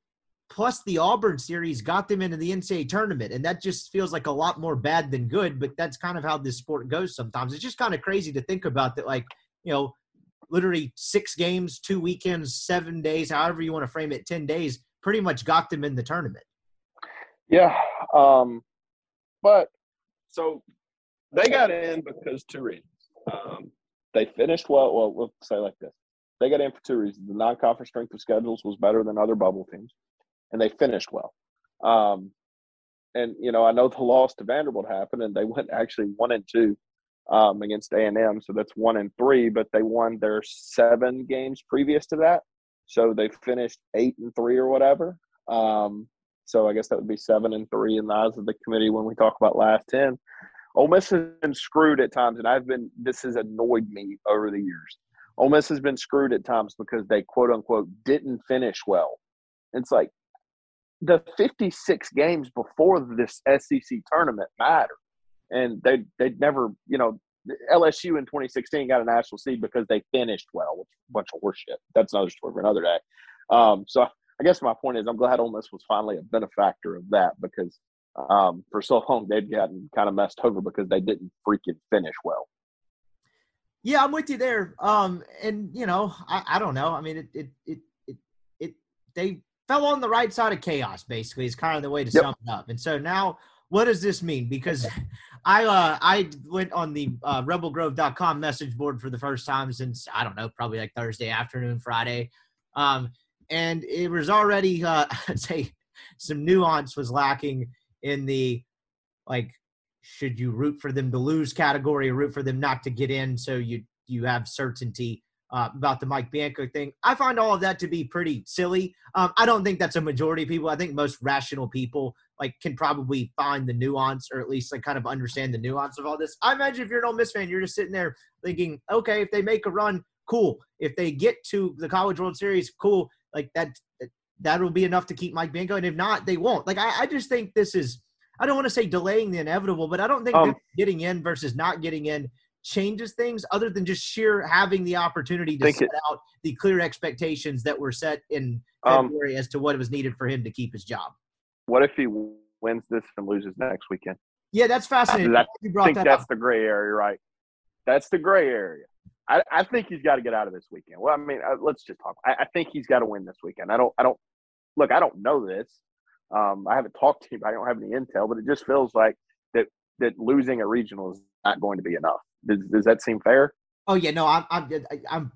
plus the Auburn series got them into the NCAA tournament. And that just feels like a lot more bad than good, but that's kind of how this sport goes sometimes. It's just kind of crazy to think about that, like, you know, literally six games, two weekends, seven days, however you want to frame it, 10 days, pretty much got them in the tournament. Yeah. Um, but so they got in because two reasons. Um, they finished well. Well, let's say like this: they got in for two reasons. The non-conference strength of schedules was better than other bubble teams, and they finished well. Um, and you know, I know the loss to Vanderbilt happened, and they went actually one and two um, against A and M, so that's one and three. But they won their seven games previous to that, so they finished eight and three or whatever. Um, so I guess that would be seven and three in the eyes of the committee when we talk about last ten. Ole Miss has been screwed at times, and I've been. This has annoyed me over the years. Ole Miss has been screwed at times because they quote unquote didn't finish well. It's like the 56 games before this SEC tournament matter, and they they never you know LSU in 2016 got a national seed because they finished well, which a bunch of horseshit. That's another story for another day. Um, so I guess my point is I'm glad Ole Miss was finally a benefactor of that because um, for so long they'd gotten kind of messed over because they didn't freaking finish well. Yeah, I'm with you there. Um, and you know, I, I don't know. I mean, it, it, it, it, it, they fell on the right side of chaos. Basically, is kind of the way to Yep. sum it up. And so now, what does this mean? Because I, uh, I went on the uh, RebelGrove.com message board for the first time since I don't know, probably like Thursday afternoon, Friday, um, and it was already, uh, [LAUGHS] I'd say, some nuance was lacking in the like should you root for them to lose category or root for them not to get in so you you have certainty uh, about the Mike Bianco thing. I find all of that to be pretty silly. Um, I don't think that's a majority of people. I think most rational people like can probably find the nuance or at least like kind of understand the nuance of all this. I imagine if you're an Ole Miss fan, you're just sitting there thinking, okay, if they make a run, cool. If they get to the College World Series, cool. Like that, that'll be enough to keep Mike Bianco. And if not, they won't. Like I, I just think this is. I don't want to say delaying the inevitable, but I don't think Um, getting in versus not getting in changes things other than just sheer having the opportunity to set it- out the clear expectations that were set in Um, February as to what was needed for him to keep his job. What if he wins this and loses next weekend? Yeah, that's fascinating. I I think that that's up. the gray area, right? That's the gray area. I, I think he's got to get out of this weekend. Well, I mean, uh, let's just talk. I, I think he's got to win this weekend. I don't. I don't. Look, I don't know this. Um, I haven't [LAUGHS] talked to him. I don't have any intel, but it just feels like that that losing a regional is not going to be enough. Does, does that seem fair? Oh yeah, no, I'm I'm I'm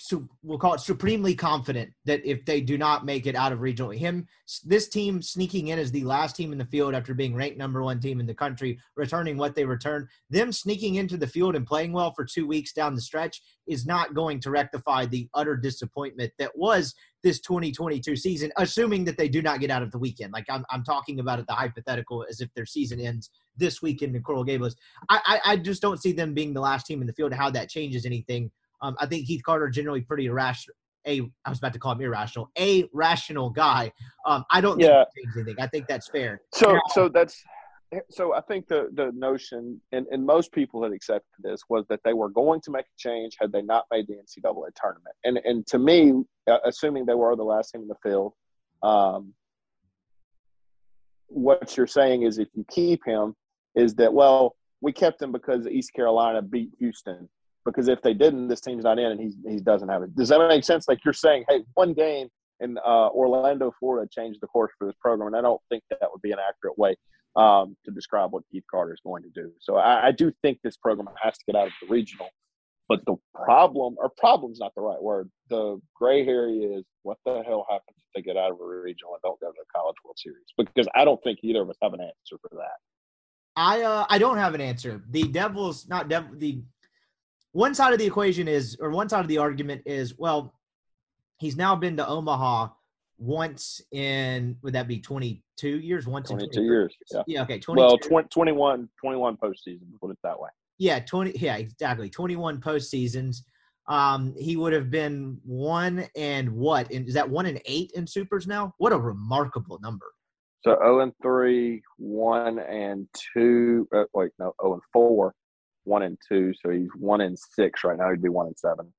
su- we'll call it supremely confident that if they do not make it out of regional, him this team sneaking in as the last team in the field after being ranked number one team in the country, returning what they returned, them sneaking into the field and playing well for two weeks down the stretch is not going to rectify the utter disappointment that was this 2022 season, assuming that they do not get out of the weekend. Like I'm, I'm talking about it, the hypothetical, as if their season ends this weekend in Coral Gables. I, I, I just don't see them being the last team in the field how that changes anything. Um, I think Keith Carter generally pretty irrational. A, I was about to call him irrational. A rational guy. Um, I don't think Yeah. changes anything. I think that's fair. So, Now- so that's so I think the the notion, and, and most people had accepted this, was that they were going to make a change had they not made the NCAA tournament. And and to me, uh, assuming they were the last team in the field, um, what you're saying is if you keep him, is that well we kept him because East Carolina beat Houston. Because if they didn't, this team's not in, and he he doesn't have it. Does that make sense? Like you're saying, hey, one game in uh, Orlando, Florida, changed the course for this program, and I don't think that would be an accurate way um, to describe what Keith Carter is going to do. So I, I, do think this program has to get out of the regional. But the problem, or problem's not the right word. The gray area is what the hell happens if they get out of a regional and don't go to the College World Series? Because I don't think either of us have an answer for that. I uh, I don't have an answer. The Devils, not Devil, the one side of the equation is, or one side of the argument is, well, he's now been to Omaha once in would that be 22 years? Once 22 years yeah. yeah okay 22. well 20, 21 21 postseason put it that way. Yeah 20 yeah exactly 21 postseasons. Um he would have been one and what and is that one and eight in supers now? What a remarkable number. So 0 and 3 1 and 2 uh, wait no 0 and 4 1 and 2 so he's 1 and 6 right now he'd be 1 and 7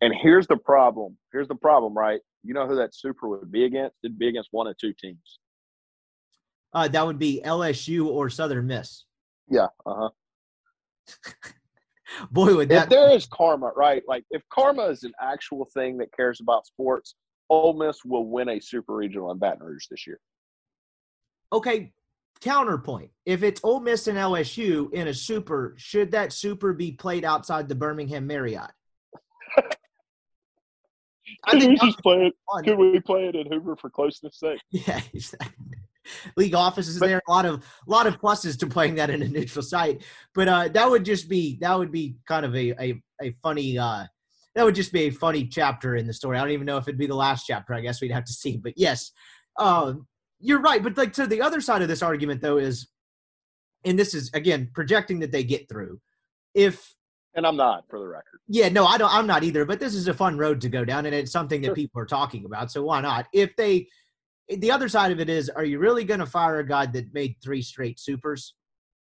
and here's the problem here's the problem right you know who that super would be against? It'd be against one of two teams. Uh, that would be LSU or Southern Miss. Yeah. Uh huh. [LAUGHS] Boy, would that. If there is karma, right? Like if karma is an actual thing that cares about sports, Ole Miss will win a super regional in Baton Rouge this year. Okay. Counterpoint: If it's Ole Miss and LSU in a super, should that super be played outside the Birmingham Marriott? [LAUGHS] I think we just play it. Fun. Could we play it in Hoover for closeness sake? [LAUGHS] Yeah, exactly. League offices but, there. A lot of a lot of pluses to playing that in a neutral site. But uh, that would just be that would be kind of a a, a funny uh, that would just be a funny chapter in the story. I don't even know if it'd be the last chapter. I guess we'd have to see. But yes, uh, you're right. But like to the other side of this argument though is, and this is again projecting that they get through. If and I'm not, for the record. Yeah, no, I don't. I'm not either. But this is a fun road to go down, and it's something that people are talking about. So why not? If they, the other side of it is, are you really going to fire a guy that made three straight supers?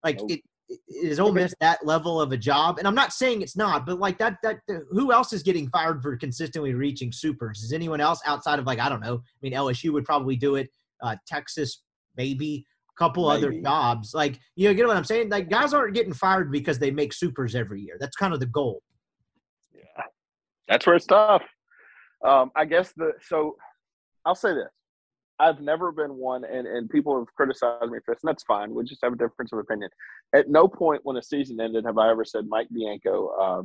Like, nope. it, is Ole Miss that level of a job? And I'm not saying it's not, but like that, that who else is getting fired for consistently reaching supers? Is anyone else outside of like I don't know? I mean, LSU would probably do it. Uh, Texas maybe a couple Maybe. other jobs. Like, you know, get what I'm saying? Like, guys aren't getting fired because they make supers every year. That's kind of the goal. Yeah, that's where it's tough. Um, I guess the so I'll say this: I've never been one, and and people have criticized me for this, and that's fine. We just have a difference of opinion. At no point when a season ended have I ever said Mike Bianco uh,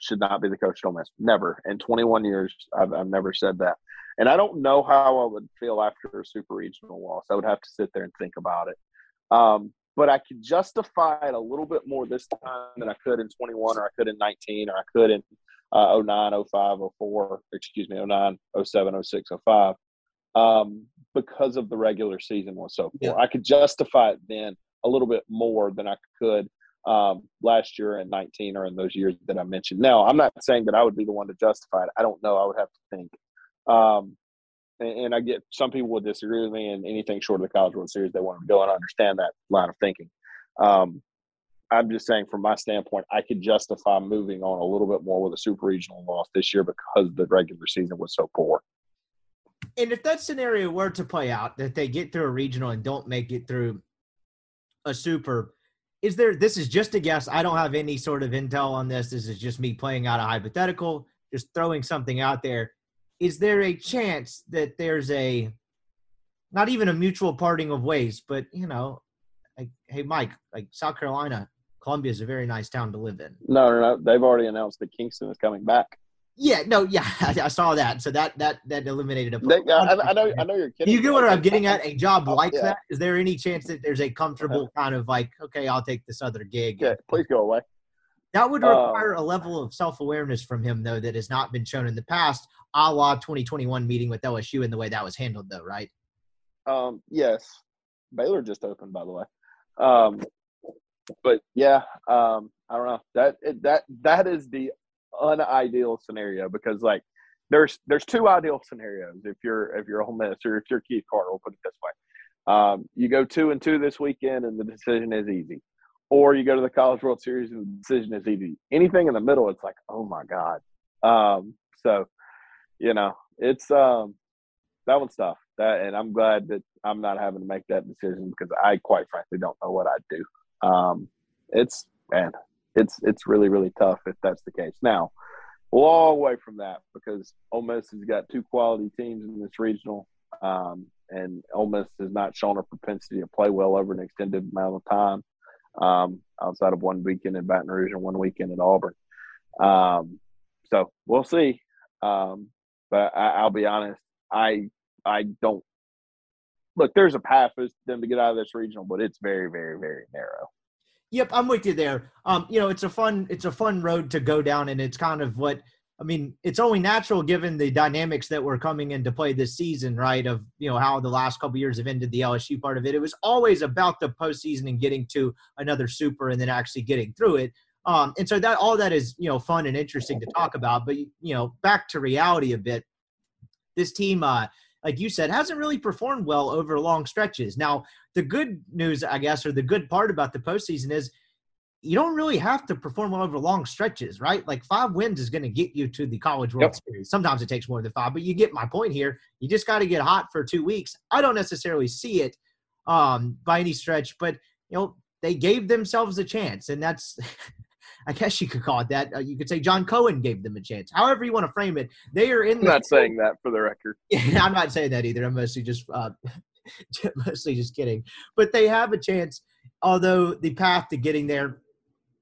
should not be the coach Ole Miss. Never in 21 years, I've, I've never said that. And I don't know how I would feel after a super regional loss. I would have to sit there and think about it. Um, but I could justify it a little bit more this time than I could in 21 or I could in 19 or I could in uh, 09, 05, 04, excuse me, 09, 07, 06, 05, um, because of the regular season was so poor. Yeah. I could justify it then a little bit more than I could um, last year and 19 or in those years that I mentioned. Now, I'm not saying that I would be the one to justify it. I don't know. I would have to think. Um, and, and, I get some people would disagree with me, and anything short of the College World Series, they want to go and understand that line of thinking. Um, I'm just saying, from my standpoint, I could justify moving on a little bit more with a super regional loss this year because the regular season was so poor. And if that scenario were to play out, that they get through a regional and don't make it through a super, is there? This is just a guess. I don't have any sort of intel on this. This is just me playing out a hypothetical, just throwing something out there is there a chance that there's a not even a mutual parting of ways, but you know, like, hey Mike, like South Carolina, Columbia is a very nice town to live in. No, no, no. They've already announced that Kingston is coming back. Yeah, no, yeah, [LAUGHS] I, saw that. So that that that eliminated a. They, I, I, know, I know you're kidding. You get what I'm getting at? A job oh, like yeah. that? Is there any chance that there's a comfortable uh-huh. kind of like, okay, I'll take this other gig? Yeah, please go away. That would require uh, a level of self awareness from him, though, that has not been shown in the past, a la 2021 meeting with LSU and the way that was handled, though, right? Um, yes. Baylor just opened, by the way. Um, but yeah, um, I don't know. That that that is the unideal scenario because like there's there's two ideal scenarios if you're if you're Ole Miss or if you're Keith Carter, we'll put it this way. Um, you go two and two this weekend, and the decision is easy. Or you go to the College World Series, and the decision is easy. Anything in the middle, it's like, oh my god. Um, so, you know, it's um, that one's tough. That, and I'm glad that I'm not having to make that decision because I, quite frankly, don't know what I'd do. Um, it's man, it's it's really really tough if that's the case. Now, long way from that because Ole Miss has got two quality teams in this regional, um, and Ole Miss has not shown a propensity to play well over an extended amount of time, um, outside of one weekend in Baton Rouge and one weekend at Auburn. Um, so we'll see. Um, but I, will be honest, I I don't look. There's a path for them to get out of this regional, but it's very very very narrow. Yep, I'm with you there. Um, you know, it's a fun it's a fun road to go down, and it's kind of what I mean. It's only natural given the dynamics that were coming into play this season, right? Of you know how the last couple years have ended the LSU part of it. It was always about the postseason and getting to another super, and then actually getting through it. Um, and so that all that is you know fun and interesting to talk about. But you know, back to reality a bit. This team, uh, like you said, hasn't really performed well over long stretches. Now, the good news, I guess, or the good part about the postseason is you don't really have to perform well over long stretches, right? Like five wins is going to get you to the College World yep. Series. Sometimes it takes more than five, but you get my point here. You just got to get hot for two weeks. I don't necessarily see it um, by any stretch, but you know they gave themselves a chance, and that's [LAUGHS] I guess you could call it that. Uh, you could say John Cohen gave them a chance. However you want to frame it, they are in. I'm not saying that for the record. [LAUGHS] Yeah, I'm not saying that either. I'm mostly just uh, [LAUGHS] mostly just kidding. But they have a chance, although the path to getting there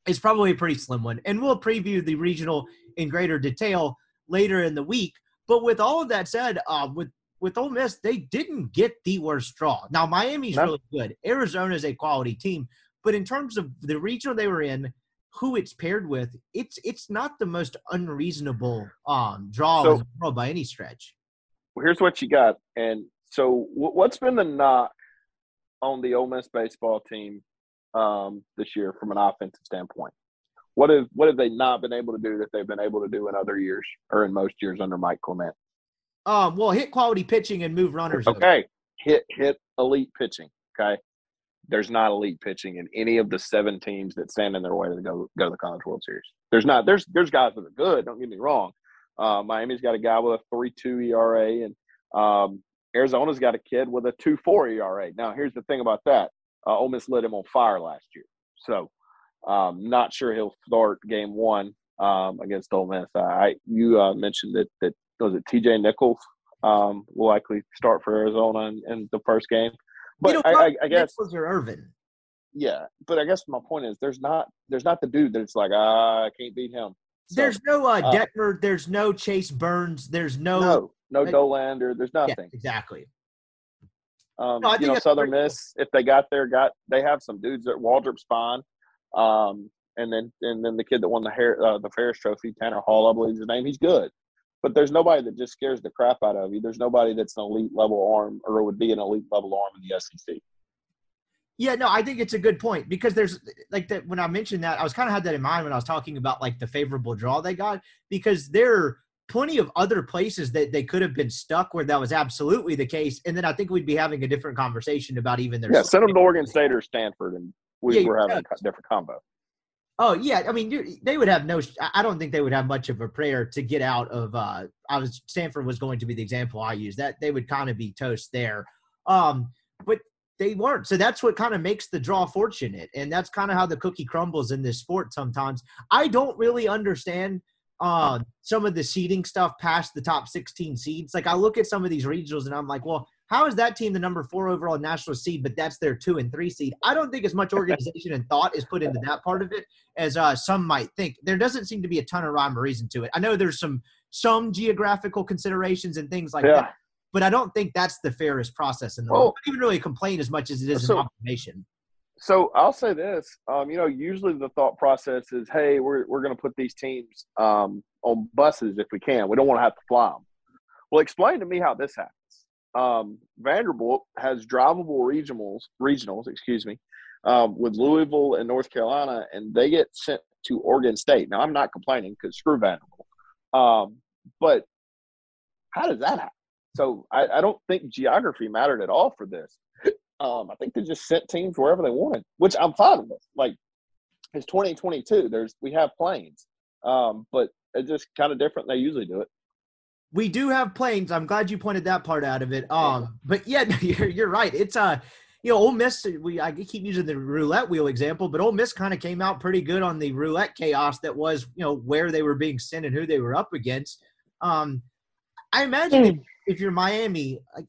is probably a pretty slim one. And we'll preview the regional in greater detail later in the week. But with all of that said, uh, with with Ole Miss, they didn't get the worst draw. Now Miami's no. really good. Arizona is a quality team, but in terms of the regional they were in, who it's paired with, it's it's not the most unreasonable um, draw so, in the world by any stretch. Well, Here's what you got, and so what's been the knock on the Ole Miss baseball team um, this year from an offensive standpoint? What have what have they not been able to do that they've been able to do in other years or in most years under Mike Clement? Um, well, hit quality pitching and move runners. Okay, over. hit hit elite pitching. Okay, there's not elite pitching in any of the seven teams that stand in their way to go go to the College World Series. There's not. There's there's guys that are good. Don't get me wrong. Uh, Miami's got a guy with a three two ERA, and um, Arizona's got a kid with a two four ERA. Now here's the thing about that. Uh, Ole Miss lit him on fire last year, so um, not sure he'll start game one um, against Ole Miss. I you uh, mentioned that that was it T.J. Nichols um, will likely start for Arizona in, in the first game. But I, I, I guess Nichols or Irvin. Yeah, but I guess my point is there's not there's not the dude that's like ah I can't beat him. So, there's no uh, uh, There's no Chase Burns. There's no no no like, Dollander. There's nothing. Yeah, exactly. Um, no, you know, Southern Miss, if they got there, got they have some dudes at Waldrep Spahn, um, and then and then the kid that won the hair uh, the Ferriss Trophy, Tanner Hall, I believe his name. He's good, but there's nobody that just scares the crap out of you. There's nobody that's an elite level arm or would be an elite level arm in the SEC. Yeah, no, I think it's a good point because there's like that when I mentioned that, I was kind of had that in mind when I was talking about like the favorable draw they got because there are plenty of other places that they could have been stuck where that was absolutely the case. And then I think we'd be having a different conversation about even their. Yeah, send them to Oregon State or Stanford and we yeah, were having a different combo. Oh yeah, I mean they would have no. I don't think they would have much of a prayer to get out of. uh I was Stanford was going to be the example I used. That they would kind of be toast there. Um, but they weren't. So that's what kind of makes the draw fortunate, and that's kind of how the cookie crumbles in this sport. Sometimes I don't really understand uh, some of the seeding stuff past the top 16 seeds. Like I look at some of these regionals, and I'm like, well, how is that team the number four overall national seed, but that's their two and three seed? I don't think as much [LAUGHS] organization and thought is put into that part of it as uh, some might think. There doesn't seem to be a ton of rhyme or reason to it. I know there's some some geographical considerations and things like yeah. that, but I don't think that's the fairest process in the well, world. Not even really complain as much as it is so, an observation. So I'll say this, um, you know, usually the thought process is, hey, we're we're going to put these teams um, on buses if we can. We don't want to have to fly them. Well, explain to me how this happens um, Vanderbilt has drivable regionals, regionals, excuse me, um, with Louisville and North Carolina, and they get sent to Oregon State. Now, I'm not complaining because screw Vanderbilt, um, but how does that happen? So I, I, don't think geography mattered at all for this. Um, I think they just sent teams wherever they wanted, which I'm fine with. Like it's 2022. There's we have planes, um, but it's just kind of different. Than they usually do it. We do have planes. I'm glad you pointed that part out of it. Um, but yeah, [LAUGHS] you're you're right. It's uh you know, Ole Miss. We I keep using the roulette wheel example, but Ole Miss kind of came out pretty good on the roulette chaos that was you know where they were being sent and who they were up against. Um, I imagine if, if you're Miami, like,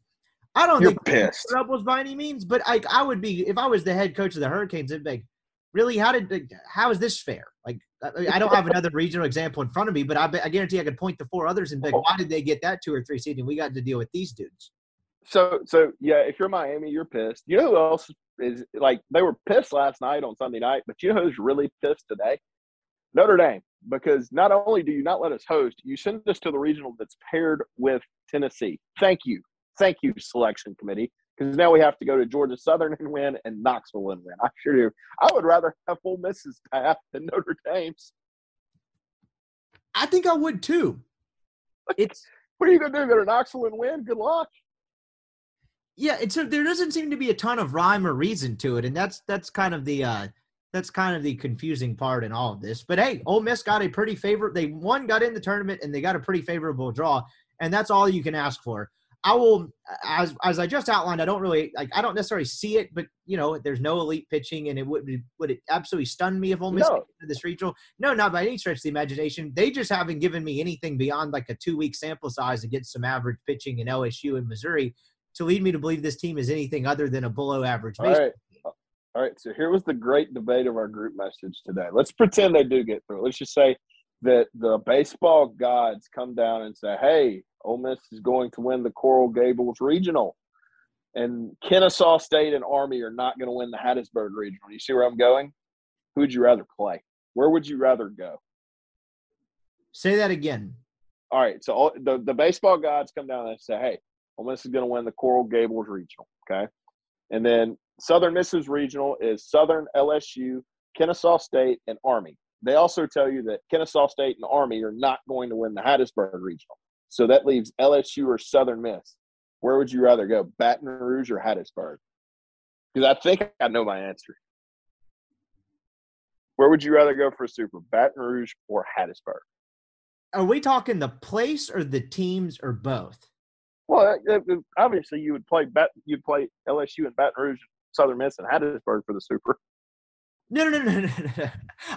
I don't You're think pissed. troubles by any means, but I I would be if I was the head coach of the Hurricanes. It'd be like, really, how did how is this fair? Like I, I don't have another regional example in front of me, but I, I guarantee I could point to four others and be like, oh. why did they get that two or three seed and we got to deal with these dudes? So, so yeah, if you're Miami, you're pissed. You know who else is like they were pissed last night on Sunday night, but you know who's really pissed today? Notre Dame, because not only do you not let us host, you send us to the regional that's paired with Tennessee. Thank you, thank you, selection committee, because now we have to go to Georgia Southern and win and Knoxville and win. I sure do. I would rather have Ole Miss's path than Notre Dame's. I think I would too. It's What are you gonna do? Go to Knoxville and win? Good luck. yeah, so there doesn't seem to be a ton of rhyme or reason to it, and that's that's kind of the uh that's kind of the confusing part in all of this. But hey, Ole Miss got a pretty favorite. They one got in the tournament and they got a pretty favorable draw, and that's all you can ask for. I will, as as I just outlined, I don't really like. I don't necessarily see it, but you know, there's no elite pitching, and it would be- would it absolutely stun me if Ole Miss No. made it to this regional? No, not by any stretch of the imagination. They just haven't given me anything beyond like a two week sample size against some average pitching in LSU and Missouri to lead me to believe this team is anything other than a below average All right. All right. So here was the great debate of our group message today. Let's pretend they do get through. Let's just say that the baseball gods come down and say, hey, Ole Miss is going to win the Coral Gables Regional. And Kennesaw State and Army are not going to win the Hattiesburg Regional. You see where I'm going? Who would you rather play? Where would you rather go? Say that again. All right. So all, the, the baseball gods come down and say, hey, Ole Miss is going to win the Coral Gables Regional. Okay. And then Southern Miss's Regional is Southern, LSU, Kennesaw State, and Army. They also tell you that Kennesaw State and Army are not going to win the Hattiesburg Regional. So that leaves LSU or Southern Miss. Where would you rather go, Baton Rouge or Hattiesburg? Because I think I know my answer. Where would you rather go for a Super, Baton Rouge or Hattiesburg? Are we talking the place or the teams or both? Well, obviously you would play you'd play LSU and Baton Rouge, Southern Miss, and Hattiesburg for the Super. No, no, [LAUGHS] no, no, no, no.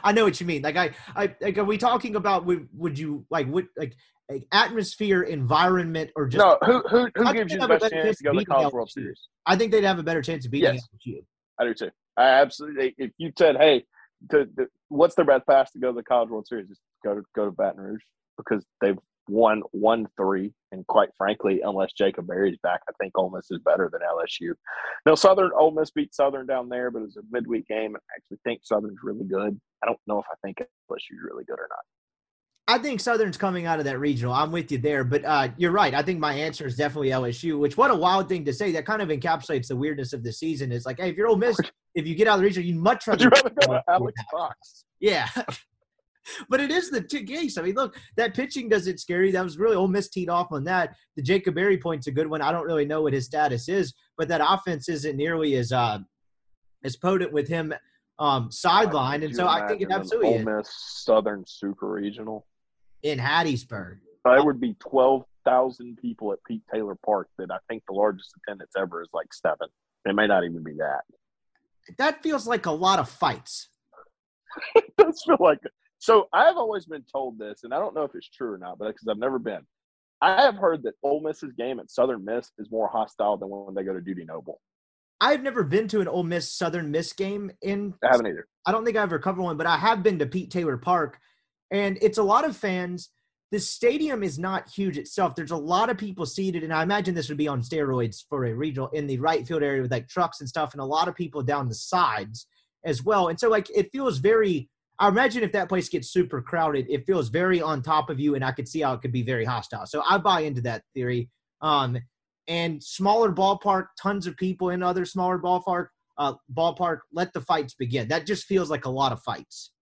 I know what you mean. Like, I, I, like, are we talking about would, would you like, would like, like atmosphere, environment, or just? no, who who who gives you the best better chance to go to the College World Series? I think they'd have a better chance of beating Yes. LSU. I do too. I absolutely. If you said, "Hey, to, to, what's their best pass to go to the College World Series?" Just go to go to Baton Rouge because they've won one three, and quite frankly, unless Jacob Berry's back, I think Ole Miss is better than LSU. Now, Southern Ole Miss beat Southern down there, but it was a midweek game. And I actually think Southern's really good. I don't know if I think LSU's really good or not. I think Southern's coming out of that regional. I'm with you there, but uh, you're right. I think my answer is definitely LSU. Which what a wild thing to say. That kind of encapsulates the weirdness of the season. Is like, hey, if you're Ole Miss, [LAUGHS] if you get out of the regional, you'd much rather. you rather go to Alex Box? Yeah. [LAUGHS] [LAUGHS] but it is the t- case. I mean, look, that pitching does it scary. That was really Ole Miss teed off on that. The Jacob Berry point's a good one. I don't really know what his status is, but that offense isn't nearly as uh, as potent with him um, sideline, and so I think it absolutely Ole is Miss Southern Super Regional. in Hattiesburg. There would be twelve thousand people at Pete Taylor Park. That I think the largest attendance ever is like seven. It may not even be that. That feels like a lot of fights. [LAUGHS] It does feel like. So I've always been told this, and I don't know if it's true or not, but because I've never been. I have heard that Ole Miss's game at Southern Miss is more hostile than when they go to Dudy Noble. I've never been to an Ole Miss Southern Miss game in I haven't either. I don't think I've ever covered one, but I have been to Pete Taylor Park, and it's a lot of fans. The stadium is not huge itself. There's a lot of people seated, and I imagine this would be on steroids for a regional in the right field area with like trucks and stuff, and a lot of people down the sides as well. And so, like, it feels very. I imagine if that place gets super crowded, it feels very on top of you, and I could see how it could be very hostile. So I buy into that theory. Um, and smaller ballpark, tons of people in other smaller ballpark uh, ballpark. Let the fights begin. That just feels like a lot of fights.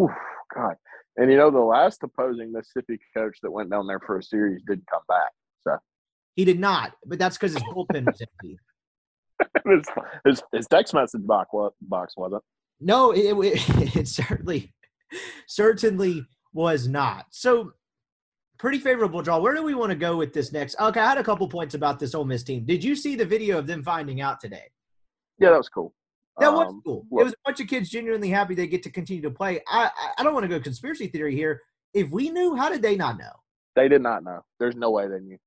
Oof, God. And you know, the last opposing Mississippi coach that went down there for a series didn't come back. So He did not, but that's because his bullpen was empty. [LAUGHS] his, his, his text message box, box wasn't. No, it, it, [LAUGHS] it certainly certainly was not. So pretty favorable draw. Where do we want to go with this next? Okay, I had a couple points about this Ole Miss team. Did you see the video of them finding out today? Yeah, that was cool. That was Um, cool. well- it was a bunch of kids genuinely happy they get to continue to play. I I, I don't want to go conspiracy theory here. If we knew, how did they not know? They did not know. There's no way they knew.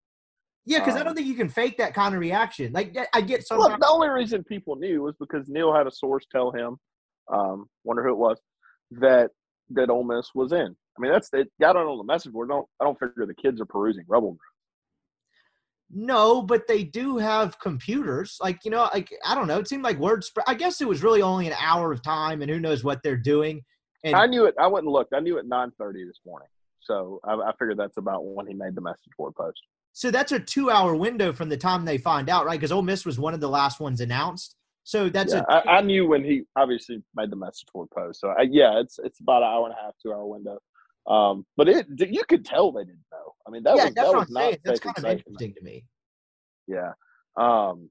Yeah, because I Um, don't think you can fake that kind of reaction. Like I get Well, sometimes. the only reason people knew was because Neil had a source tell him, um, wonder who it was, that that Ole Miss was in. I mean, that's it. Got on the message board. Don't I don't figure the kids are perusing Rebel. No, but they do have computers. Like you know, like I don't know. It seemed like word spread. I guess it was really only an hour of time, and who knows what they're doing. And I knew it. I went and looked. I knew at nine thirty this morning. So I, I figured that's about when he made the message board post. so that's a two-hour window from the time they find out, right? Because Ole Miss was one of the last ones announced. So that's Yeah, a I, I knew when he obviously made the message board post. So I, yeah, it's it's about an hour and a half, two hour window. Um, but it you could tell they didn't know. I mean, that yeah. was That's that what was I'm not saying. That's kind of interesting to me. Yeah. Um,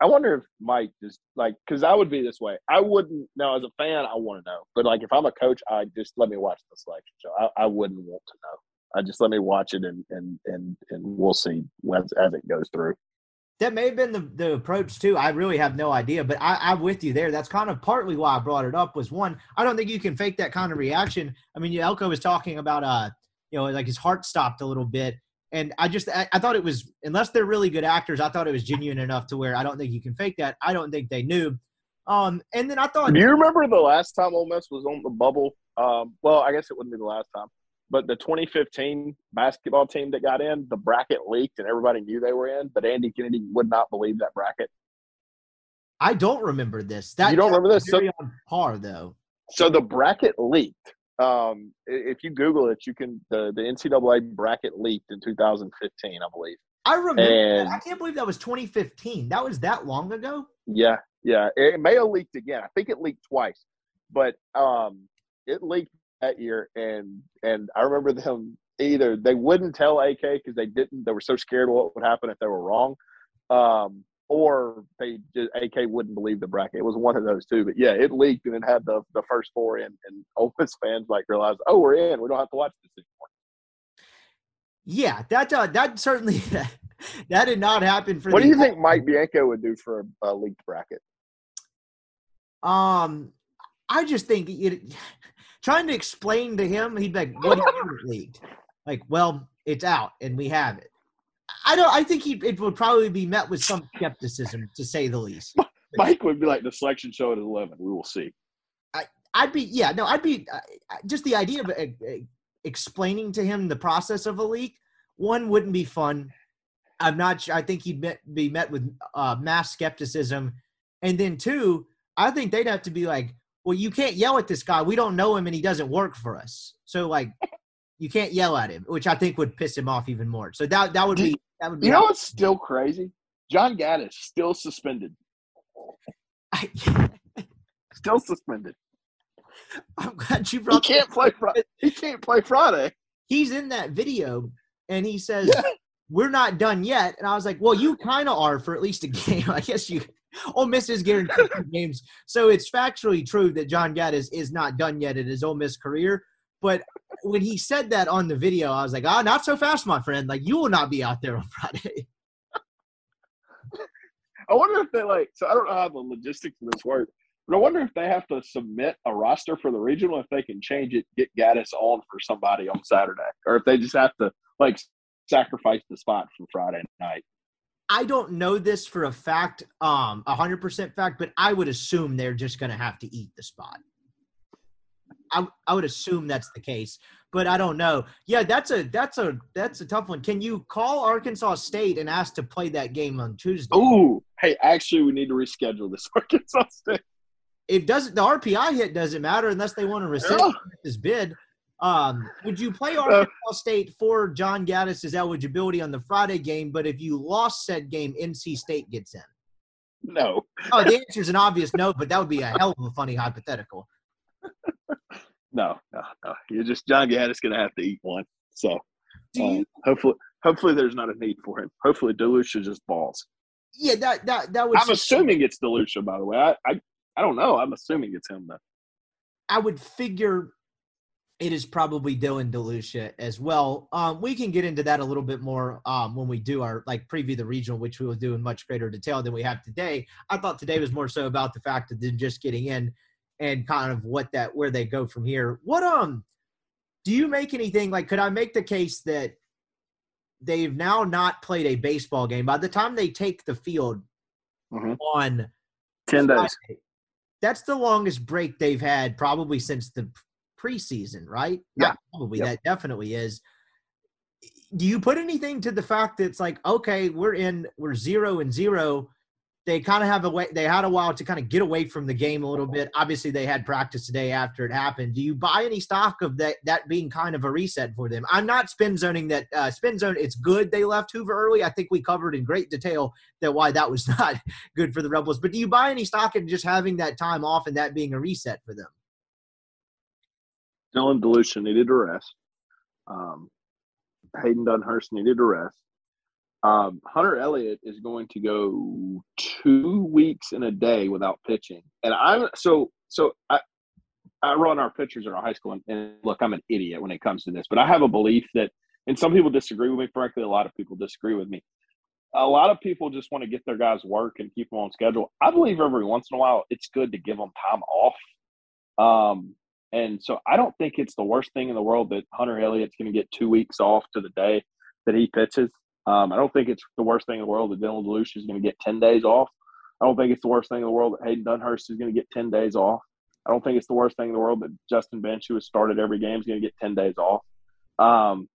I wonder if Mike just like because I would be this way. I wouldn't now as a fan. I want to know, but like if I'm a coach, I just let me watch the selection show. I, I wouldn't want to know. I just let me watch it and and and and we'll see as as it goes through. That may have been the, the approach too. I really have no idea, but I, I'm with you there. That's kind of partly why I brought it up. Was one, I don't think you can fake that kind of reaction. I mean, Elko was talking about, uh, you know, like his heart stopped a little bit, and I just, I, I thought it was, unless they're really good actors, I thought it was genuine enough to where I don't think you can fake that. I don't think they knew. Um, and then I thought, Do you remember the last time Ole Miss was on the bubble? Um, well, I guess it wouldn't be the last time, but the 2015 basketball team that got in, the bracket leaked and everybody knew they were in, but Andy Kennedy would not believe that bracket. I don't remember this. That You don't remember this? So- on par though. So the bracket leaked. Um, if you Google it, you can the the NCAA bracket leaked in 2015, I believe. I remember. And- I can't believe that was 2015. That was that long ago. Yeah, yeah. It may have leaked again. I think it leaked twice, but um, it leaked that year, and and I remember them either they wouldn't tell AK because they didn't. They were so scared what would happen if they were wrong, um, or they just, AK wouldn't believe the bracket. It was one of those two. But yeah, it leaked and it had the the first four in, and [LAUGHS] Ole Miss fans like realized, oh, we're in. We don't have to watch this anymore. Yeah, that uh, that certainly [LAUGHS] that did not happen for. What do you think Mike Bianco would do for a, a leaked bracket? Um, I just think it, trying to explain to him, he'd be like, "What do you mean it leaked?" Like, well, it's out and we have it. I don't. I think he it would probably be met with some skepticism, to say the least. [LAUGHS] Mike would be like the selection show at eleven. We will see. I, I'd be yeah no I'd be uh, just the idea of uh, uh, explaining to him the process of a leak. One wouldn't be fun. I'm not sure. I think he'd met, be met with uh, mass skepticism, and then two, I think they'd have to be like, well, you can't yell at this guy. We don't know him, and he doesn't work for us. So like, [LAUGHS] you can't yell at him, which I think would piss him off even more. So that that would be that would be. You know what's still crazy? John Gaddis still suspended. I, Still suspended. [LAUGHS] I'm glad you brought. He can't play. Fri- He can't play Friday. he's in that video and he says Yeah. we're not done yet and i was like well you kind of are for at least a [LAUGHS] game i guess you Ole Miss is guaranteed games so it's factually true that john gaddis is not done yet in his Ole Miss career but when he said that on the video i was like ah not so fast my friend like you will not be out there on friday [LAUGHS] I wonder if they like. So I don't know how the logistics of this work, but I wonder if they have to submit a roster for the regional. If they can change it, get Gaddis on for somebody on Saturday, or if they just have to like sacrifice the spot for Friday night. I don't know this for a fact um 100% fact but i would assume they're just going to have to eat the spot I, I would assume that's the case, but I don't know. Yeah, that's a that's a that's a tough one. Can you call Arkansas State and ask to play that game on Tuesday? Ooh, hey, actually, we need to reschedule this [LAUGHS] Arkansas State. It doesn't the RPI hit doesn't matter unless they want to rescind Yeah. this bid. Um, would you play Arkansas State for John Gaddis's eligibility on the Friday game? But if you lost said game, NC State gets in. No, Oh, the answer is an obvious no, but that would be a hell of a funny hypothetical. no, no, no. You're just John Gaddis going to have to eat one. So Do um, hopefully, hopefully, there's not a need for him. Hopefully, DeLucia is just balls. Yeah, that that that would. I'm assuming it's DeLucia, by the way. I, I I don't know. I'm assuming it's him though. I would figure it is probably Dylan DeLucia as well. Um, we can get into that a little bit more um, when we do our like preview the regional, which we will do in much greater detail than we have today. I thought today was more so about the fact of them just getting in and kind of what that where they go from here. What um do you make anything like could I make the case that they've now not played a baseball game by the time they take the field Mhm. on Ten days. Friday, that's the longest break they've had probably since the preseason, right? Yeah. Not probably. Yep. That definitely is. Do you put anything to the fact that it's like, okay, we're in, we're zero and zero. They kind of have a way, they had a while to kind of get away from the game a little bit. Obviously, they had practice today after it happened. Do you buy any stock of that, that being kind of a reset for them? I'm not spin zoning that, uh, spin zone, it's good they left Hoover early. I think we covered in great detail that why that was [LAUGHS] not good for the Rebels. But do you buy any stock in just having that time off and that being a reset for them? Dylan DeLucia needed a rest. Um, Hayden Dunhurst needed a rest. Um, Hunter Elliott is going to go two weeks in a day without pitching, and I'm so so. I I run our pitchers at our high school, and, and look, I'm an idiot when it comes to this, but I have a belief that, and some people disagree with me. Frankly, a lot of people disagree with me. A lot of people just want to get their guys work and keep them on schedule. I believe every once in a while it's good to give them time off. Um, and so I don't think it's the worst thing in the world that Hunter Elliott's going to get two weeks off to the day that he pitches. Um, I don't think it's the worst thing in the world that Dylan DeLucia is going to get 10 days off. I don't think it's the worst thing in the world that Hayden Dunhurst is going to get 10 days off. I don't think it's the worst thing in the world that Justin Bench, who has started every game, is going to get 10 days off. Um,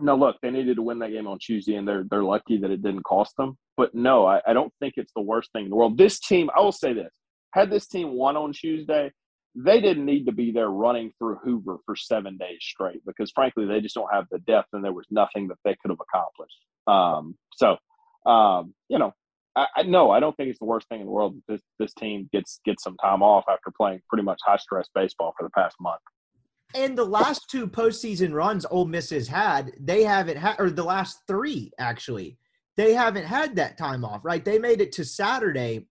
no, look, they needed to win that game on Tuesday, and they're they're lucky that it didn't cost them. But no, I, I don't think it's the worst thing in the world. This team, I will say this: had this team won on Tuesday, they didn't need to be there running through Hoover for seven days straight because, frankly, they just don't have the depth, and there was nothing that they could have accomplished. Um, so, um, you know, I, I no, I don't think it's the worst thing in the world. that This this team gets gets some time off after playing pretty much high stress baseball for the past month. And the last two postseason runs Ole Miss has had, they haven't had, or the last three actually, they haven't had that time off, right? They made it to Saturday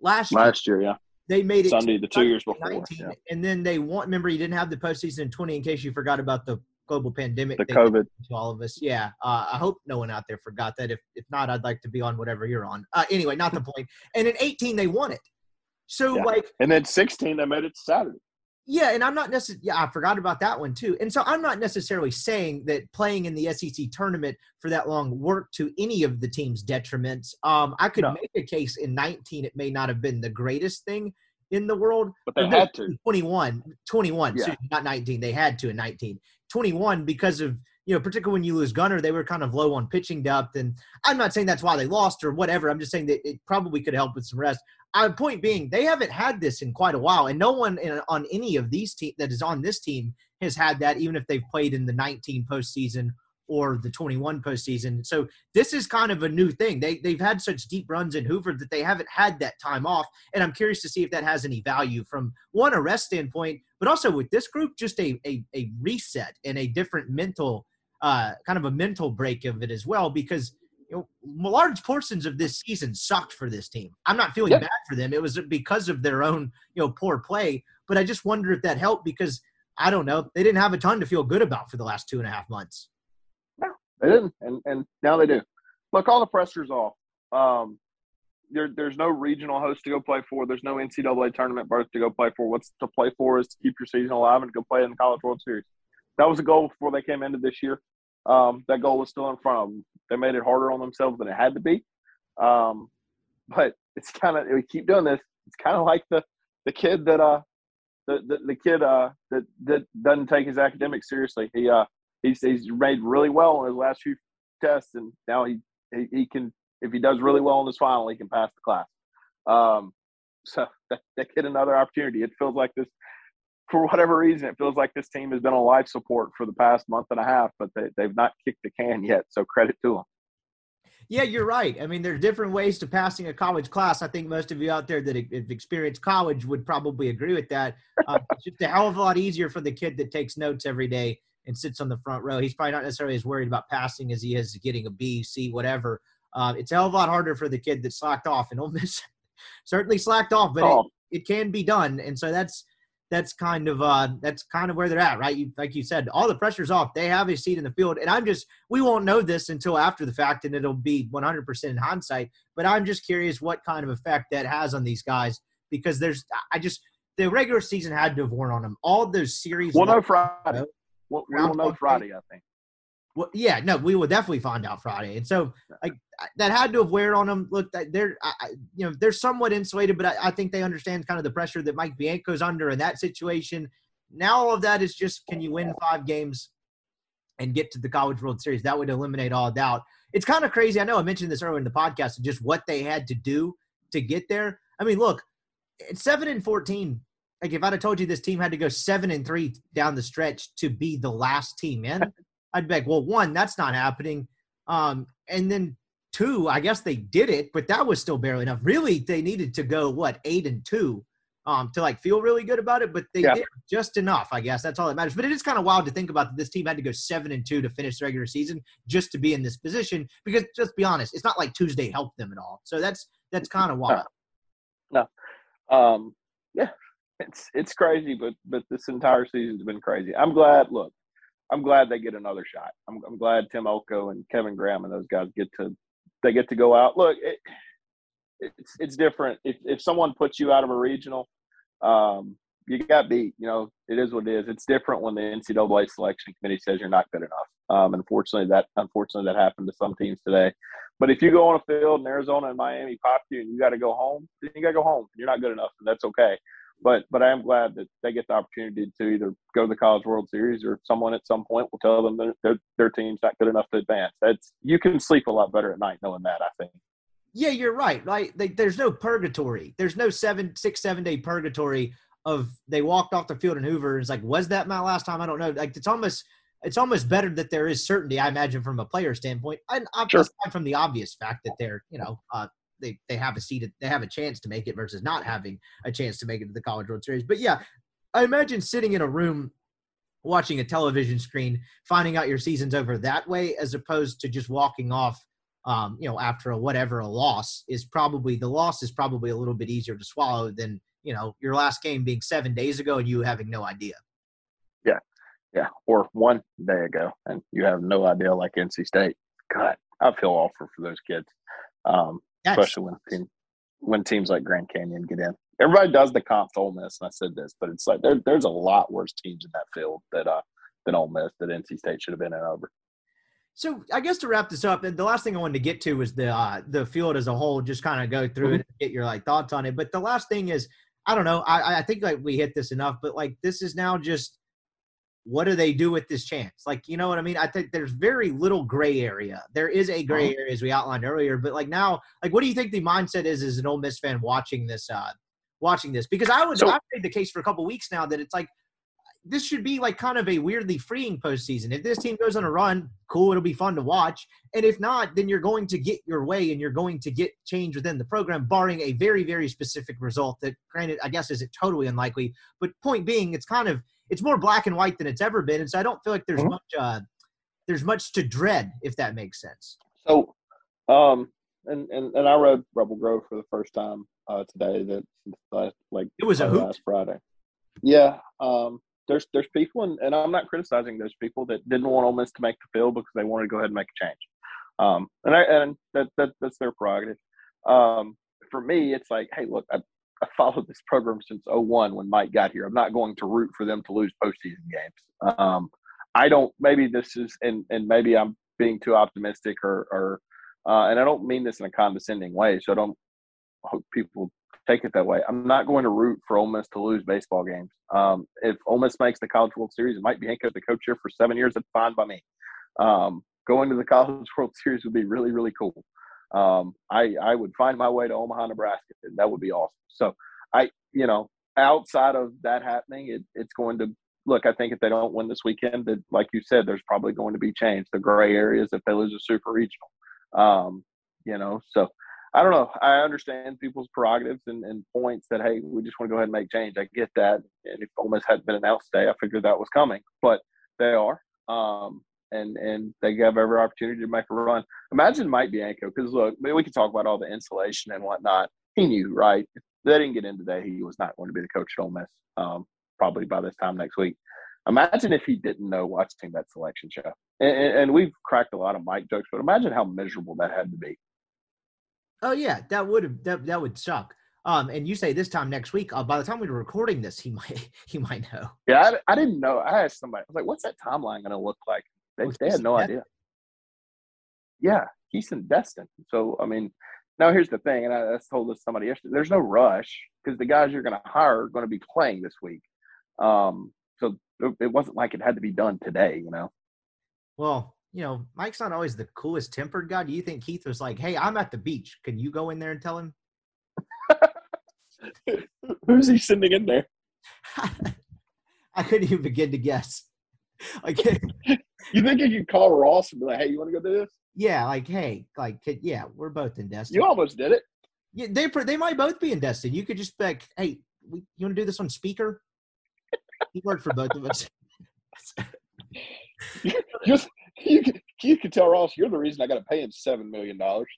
last year. Last year, yeah, They made it Sunday, the two years before, 19, yeah. and then they want. Remember, you didn't have the postseason in 20 in case you forgot about the global pandemic. the COVID. to all of us. Yeah, uh, I hope no one out there forgot that. If if not, I'd like to be on whatever you're on. Uh, anyway, not the point. And in 18, they won it. So Yeah. like And then 16, they made it Saturday. Yeah, and I'm not necessarily. Yeah, I forgot about that one too. And so I'm not necessarily saying that playing in the SEC tournament for that long worked to any of the team's detriments. Um, I could No. make a case in 19 it may not have been the greatest thing in the world. But they no, had to. 21, 21, Yeah. me, not 19. They had to in 19. 21 because of you know, particularly when you lose Gunnar, they were kind of low on pitching depth. And I'm not saying that's why they lost or whatever. I'm just saying that it probably could help with some rest. My point being, they haven't had this in quite a while, and no one in, on any of these team that is on this team has had that, even if they've played in the 19 postseason or the 21 postseason. So this is kind of a new thing. They they've had such deep runs in Hoover that they haven't had that time off, and I'm curious to see if that has any value from one a rest standpoint, but also with this group, just a a, a reset and a different mental uh, kind of a mental break of it as well because you know large portions of this season sucked for this team. I'm not feeling Yeah. bad for them. It was because of their own you know poor play, but I just wonder if that helped because I don't know they didn't have a ton to feel good about for the last two and a half months. No, they didn't, and and now they do. Look, all the pressure's off. Um, there, there's no regional host to go play for. There's no NCAA tournament berth to go play for. What's to play for is to keep your season alive and go play in the College World Series. That was the goal before they came into this year. Um, that goal was still in front of them. They made it harder on themselves than it had to be. Um, but it's kind of we keep doing this. It's kind of like the the kid that uh the the, the kid uh that that doesn't take his academics seriously. He uh he's he's made really well on his last few tests, and now he he, he can if he does really well in this final, he can pass the class. Um, so [LAUGHS] that, that kid another opportunity. It feels like this for whatever reason. It feels like this team has been on life support for the past month and a half, but they they've not kicked the can yet. So credit to them. Yeah, you're right. I mean, there are different ways to passing a college class. I think most of you out there that have experienced college would probably agree with that. Uh, [LAUGHS] it's just a hell of a lot easier for the kid that takes notes every day and sits on the front row. He's probably not necessarily as worried about passing as he is getting a B, C, whatever. Uh, it's a hell of a lot harder for the kid that slacked off, and Ole Miss [LAUGHS] certainly slacked off, but Oh. it, it can be done. And so that's that's kind of uh that's kind of where they're at, right? You, like you said, all the pressure's off. They have a seat in the field, and I'm just we won't know this until after the fact, and it'll be 100% in hindsight. But I'm just curious what kind of effect that has on these guys because there's I just the regular season had to have worn on them. All those series. We'll know Friday. We'll, we'll know Friday, I think. Well, yeah, no, we will definitely find out Friday, and so like that had to have wear on them. Look, they're, I, you know, they're somewhat insulated, but I, I think they understand kind of the pressure that Mike Bianco's under in that situation. Now all of that is just can you win five games and get to the College World Series? That would eliminate all doubt. It's kind of crazy. I know I mentioned this earlier in the podcast, just what they had to do to get there. I mean, look, it's seven and fourteen. Like if I'd have told you this team had to go seven and three down the stretch to be the last team in, I'd be like, well, one, that's not happening. Um, and then two, I guess they did it, but that was still barely enough. Really, they needed to go what eight and two um, to like feel really good about it, but they Yeah. did just enough. I guess that's all that matters. But it is kind of wild to think about that this team had to go seven and two to finish the regular season just to be in this position. Because just be honest, it's not like Tuesday helped them at all. So that's that's kind of wild. No. Um, yeah, it's it's crazy, but but this entire season's been crazy. I'm glad. Look, I'm glad they get another shot. I'm, I'm glad Tim Elko and Kevin Graham and those guys get to they get to go out. Look, it, it's it's different. If if someone puts you out of a regional, um, you got beat. You know, it is what it is. It's different when the NCAA selection committee says you're not good enough. Um, unfortunately, that unfortunately that happened to some teams today. But if you go on a field in Arizona and Miami pop you and you got to go home, then you got to go home. You're not good enough, and that's okay. But but I am glad that they get the opportunity to either go to the College World Series or someone at some point will tell them that their, their team's not good enough to advance. That's you can sleep a lot better at night knowing that. I think. Yeah, you're right. Right? They, there's no purgatory. There's no seven, six, seven day purgatory of they walked off the field in Hoover. It's like, was that my last time? I don't know. Like it's almost it's almost better that there is certainty. I imagine from a player standpoint, and uh, Sure. aside from the obvious fact that they're you know uh, they they have a seat, at- they have a chance to make it versus not having a chance to make it to the College World Series. But yeah, I imagine sitting in a room watching a television screen, finding out your season's over that way, as opposed to just walking off um, you know, after a whatever a loss is probably the loss is probably a little bit easier to swallow than you know your last game being seven days ago and you having no idea. Yeah, Yeah. or one day ago, and you have no idea, like NC State. God, I feel awful for those kids, um, That's, especially when team, when teams like Grand Canyon get in. Everybody does the comp to Ole Miss, and I said this, but it's like there, there's a lot worse teams in that field that uh than Ole Miss that NC State should have been in over. so I guess to wrap this up, and the last thing I wanted to get to was the uh, the field as a whole. Just kind of go through it, and get your like thoughts on it. But the last thing is, I don't know. I I think like we hit this enough, but like this is now just what do they do with this chance? Like, you know what I mean? I think there's very little gray area. There is a gray area as we outlined earlier, but like now, like, what do you think the mindset is as an Ole Miss fan watching this? Uh, watching this because I would So- I've made the case for a couple weeks now that it's like this should be like kind of a weirdly freeing postseason. If this team goes on a run, cool, it'll be fun to watch. And if not, then you're going to get your way and you're going to get change within the program, barring a very, very specific result that granted, I guess isn't totally unlikely. But point being, it's kind of it's more black and white than it's ever been. And so I don't feel like there's Mhm. much uh there's much to dread, if that makes sense. So, um, and and, and I read Rebel Grove for the first time uh, today. That since last, like It was a uh, hoot. last Friday. Yeah. Um. There's there's people, and, and I'm not criticizing those people that didn't want Ole Miss to make the field because they wanted to go ahead and make a change. Um. And I and that that that's their prerogative. Um. For me, it's like, hey, look, I, I followed this program since 01 when Mike got here. I'm not going to root for them to lose postseason games. Um. I don't. Maybe this is, and and maybe I'm being too optimistic, or or, uh, and I don't mean this in a condescending way. So I don't hope people take it that way. I'm not going to root for Ole Miss to lose baseball games. Um, if Ole Miss makes the College World Series, it might be Hank the coach here for seven years. That's fine by me. Um, going to the College [LAUGHS] World Series would be really, really cool. Um, I I would find my way to Omaha, Nebraska. and That would be awesome. So I, you know, outside of that happening, it, it's going to look. I think if they don't win this weekend, that like you said, there's probably going to be change. The gray areas if they lose a super regional. Um, you know, so I don't know. I understand people's prerogatives and, and points that hey, we just want to go ahead and make change. I get that. And if Ole hadn't been announced today, I figured that was coming, but they are. Um, and and they have every opportunity to make a run. Imagine Mike Bianco, because look, we could talk about all the insulation and whatnot. He knew, right? If they didn't get in today, he was not going to be the coach at Ole Miss. Um, probably by this time next week. Imagine if he didn't know watching that selection show. And, and, we've cracked a lot of Mike jokes, but imagine how miserable that had to be. Oh yeah, that would have that, that would suck. Um, and you say this time next week. Uh, by the time we were recording this, he might [LAUGHS] he might know. Yeah, I, I didn't know. I asked somebody. I was like, "What's that timeline going to look like?" They, oh, they had no idea. Yeah, Keith's in Destin. So I mean, now here's the thing, and I, I told this somebody yesterday. There's no rush because the guys you're going to hire are going to be playing this week. Um, so it wasn't like it had to be done today, you know. Well, you know, Mike's not always the coolest tempered guy. Do you think Keith was like, "Hey, I'm at the beach. Can you go in there and tell him?" [LAUGHS] Who's he sending in there? [LAUGHS] I couldn't even begin to guess. [LAUGHS] Like, you think you could call Ross and be like, "Hey, you want to go do this?" Yeah, like, hey, like, yeah, we're both in Destin. You almost did it. Yeah, they they might both be in Destin. You could just be like, "Hey, we, you want to do this on speaker?" [LAUGHS] he worked for both of us. [LAUGHS] you, you, you can tell Ross you're the reason I got to pay him seven million dollars.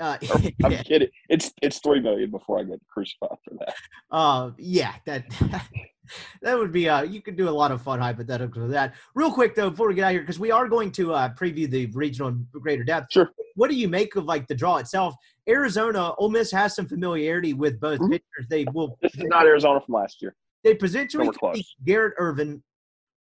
Uh, [LAUGHS] I'm yeah. [LAUGHS] kidding. It's it's three million before I get crucified for that. Uh, yeah, that [LAUGHS] that would be. Uh, you could do a lot of fun hypotheticals with that. Real quick though, before we get out here, because we are going to uh, preview the regional and greater depth. Sure. What do you make of like the draw itself? Arizona, Ole Miss has some familiarity with both mm-hmm. pitchers. They will. This is not Arizona from last year. They present potentially Garrett Irvin,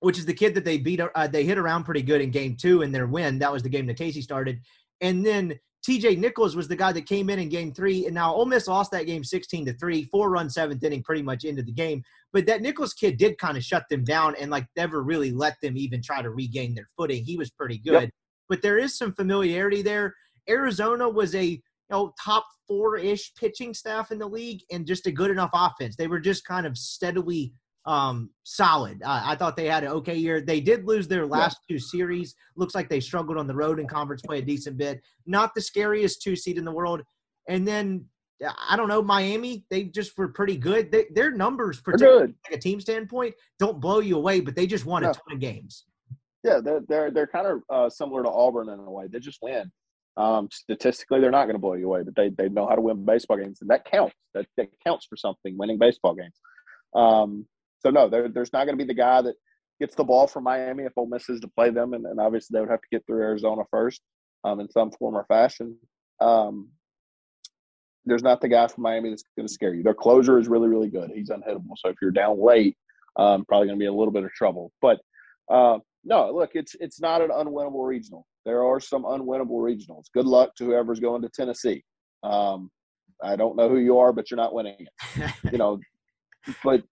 which is the kid that they beat. Uh, they hit around pretty good in game two in their win. That was the game that Casey started, and then TJ Nichols was the guy that came in in game three. And now Ole Miss lost that game 16 to three, four run seventh inning, pretty much into the game. But that Nichols kid did kind of shut them down and like never really let them even try to regain their footing. He was pretty good. Yep. But there is some familiarity there. Arizona was a you know, top four ish pitching staff in the league and just a good enough offense. They were just kind of steadily um, solid. Uh, I thought they had an okay year. They did lose their last yeah. two series. Looks like they struggled on the road in conference play a decent bit. Not the scariest two seed in the world. And then I don't know Miami. They just were pretty good. They, their numbers, particularly like a team standpoint, don't blow you away, but they just won no. a ton of games. Yeah, they're they're they're kind of uh, similar to Auburn in a way. They just win. Um, statistically, they're not going to blow you away, but they, they know how to win baseball games, and that counts. That, that counts for something, winning baseball games. Um, so no, there, there's not going to be the guy that gets the ball from Miami if Ole Miss is to play them, and, and obviously they would have to get through Arizona first um, in some form or fashion. Um, there's not the guy from Miami that's going to scare you. Their closer is really, really good. He's unhittable. So if you're down late, um, probably going to be a little bit of trouble. But uh, no, look, it's it's not an unwinnable regional. There are some unwinnable regionals. Good luck to whoever's going to Tennessee. Um, I don't know who you are, but you're not winning it. you know, but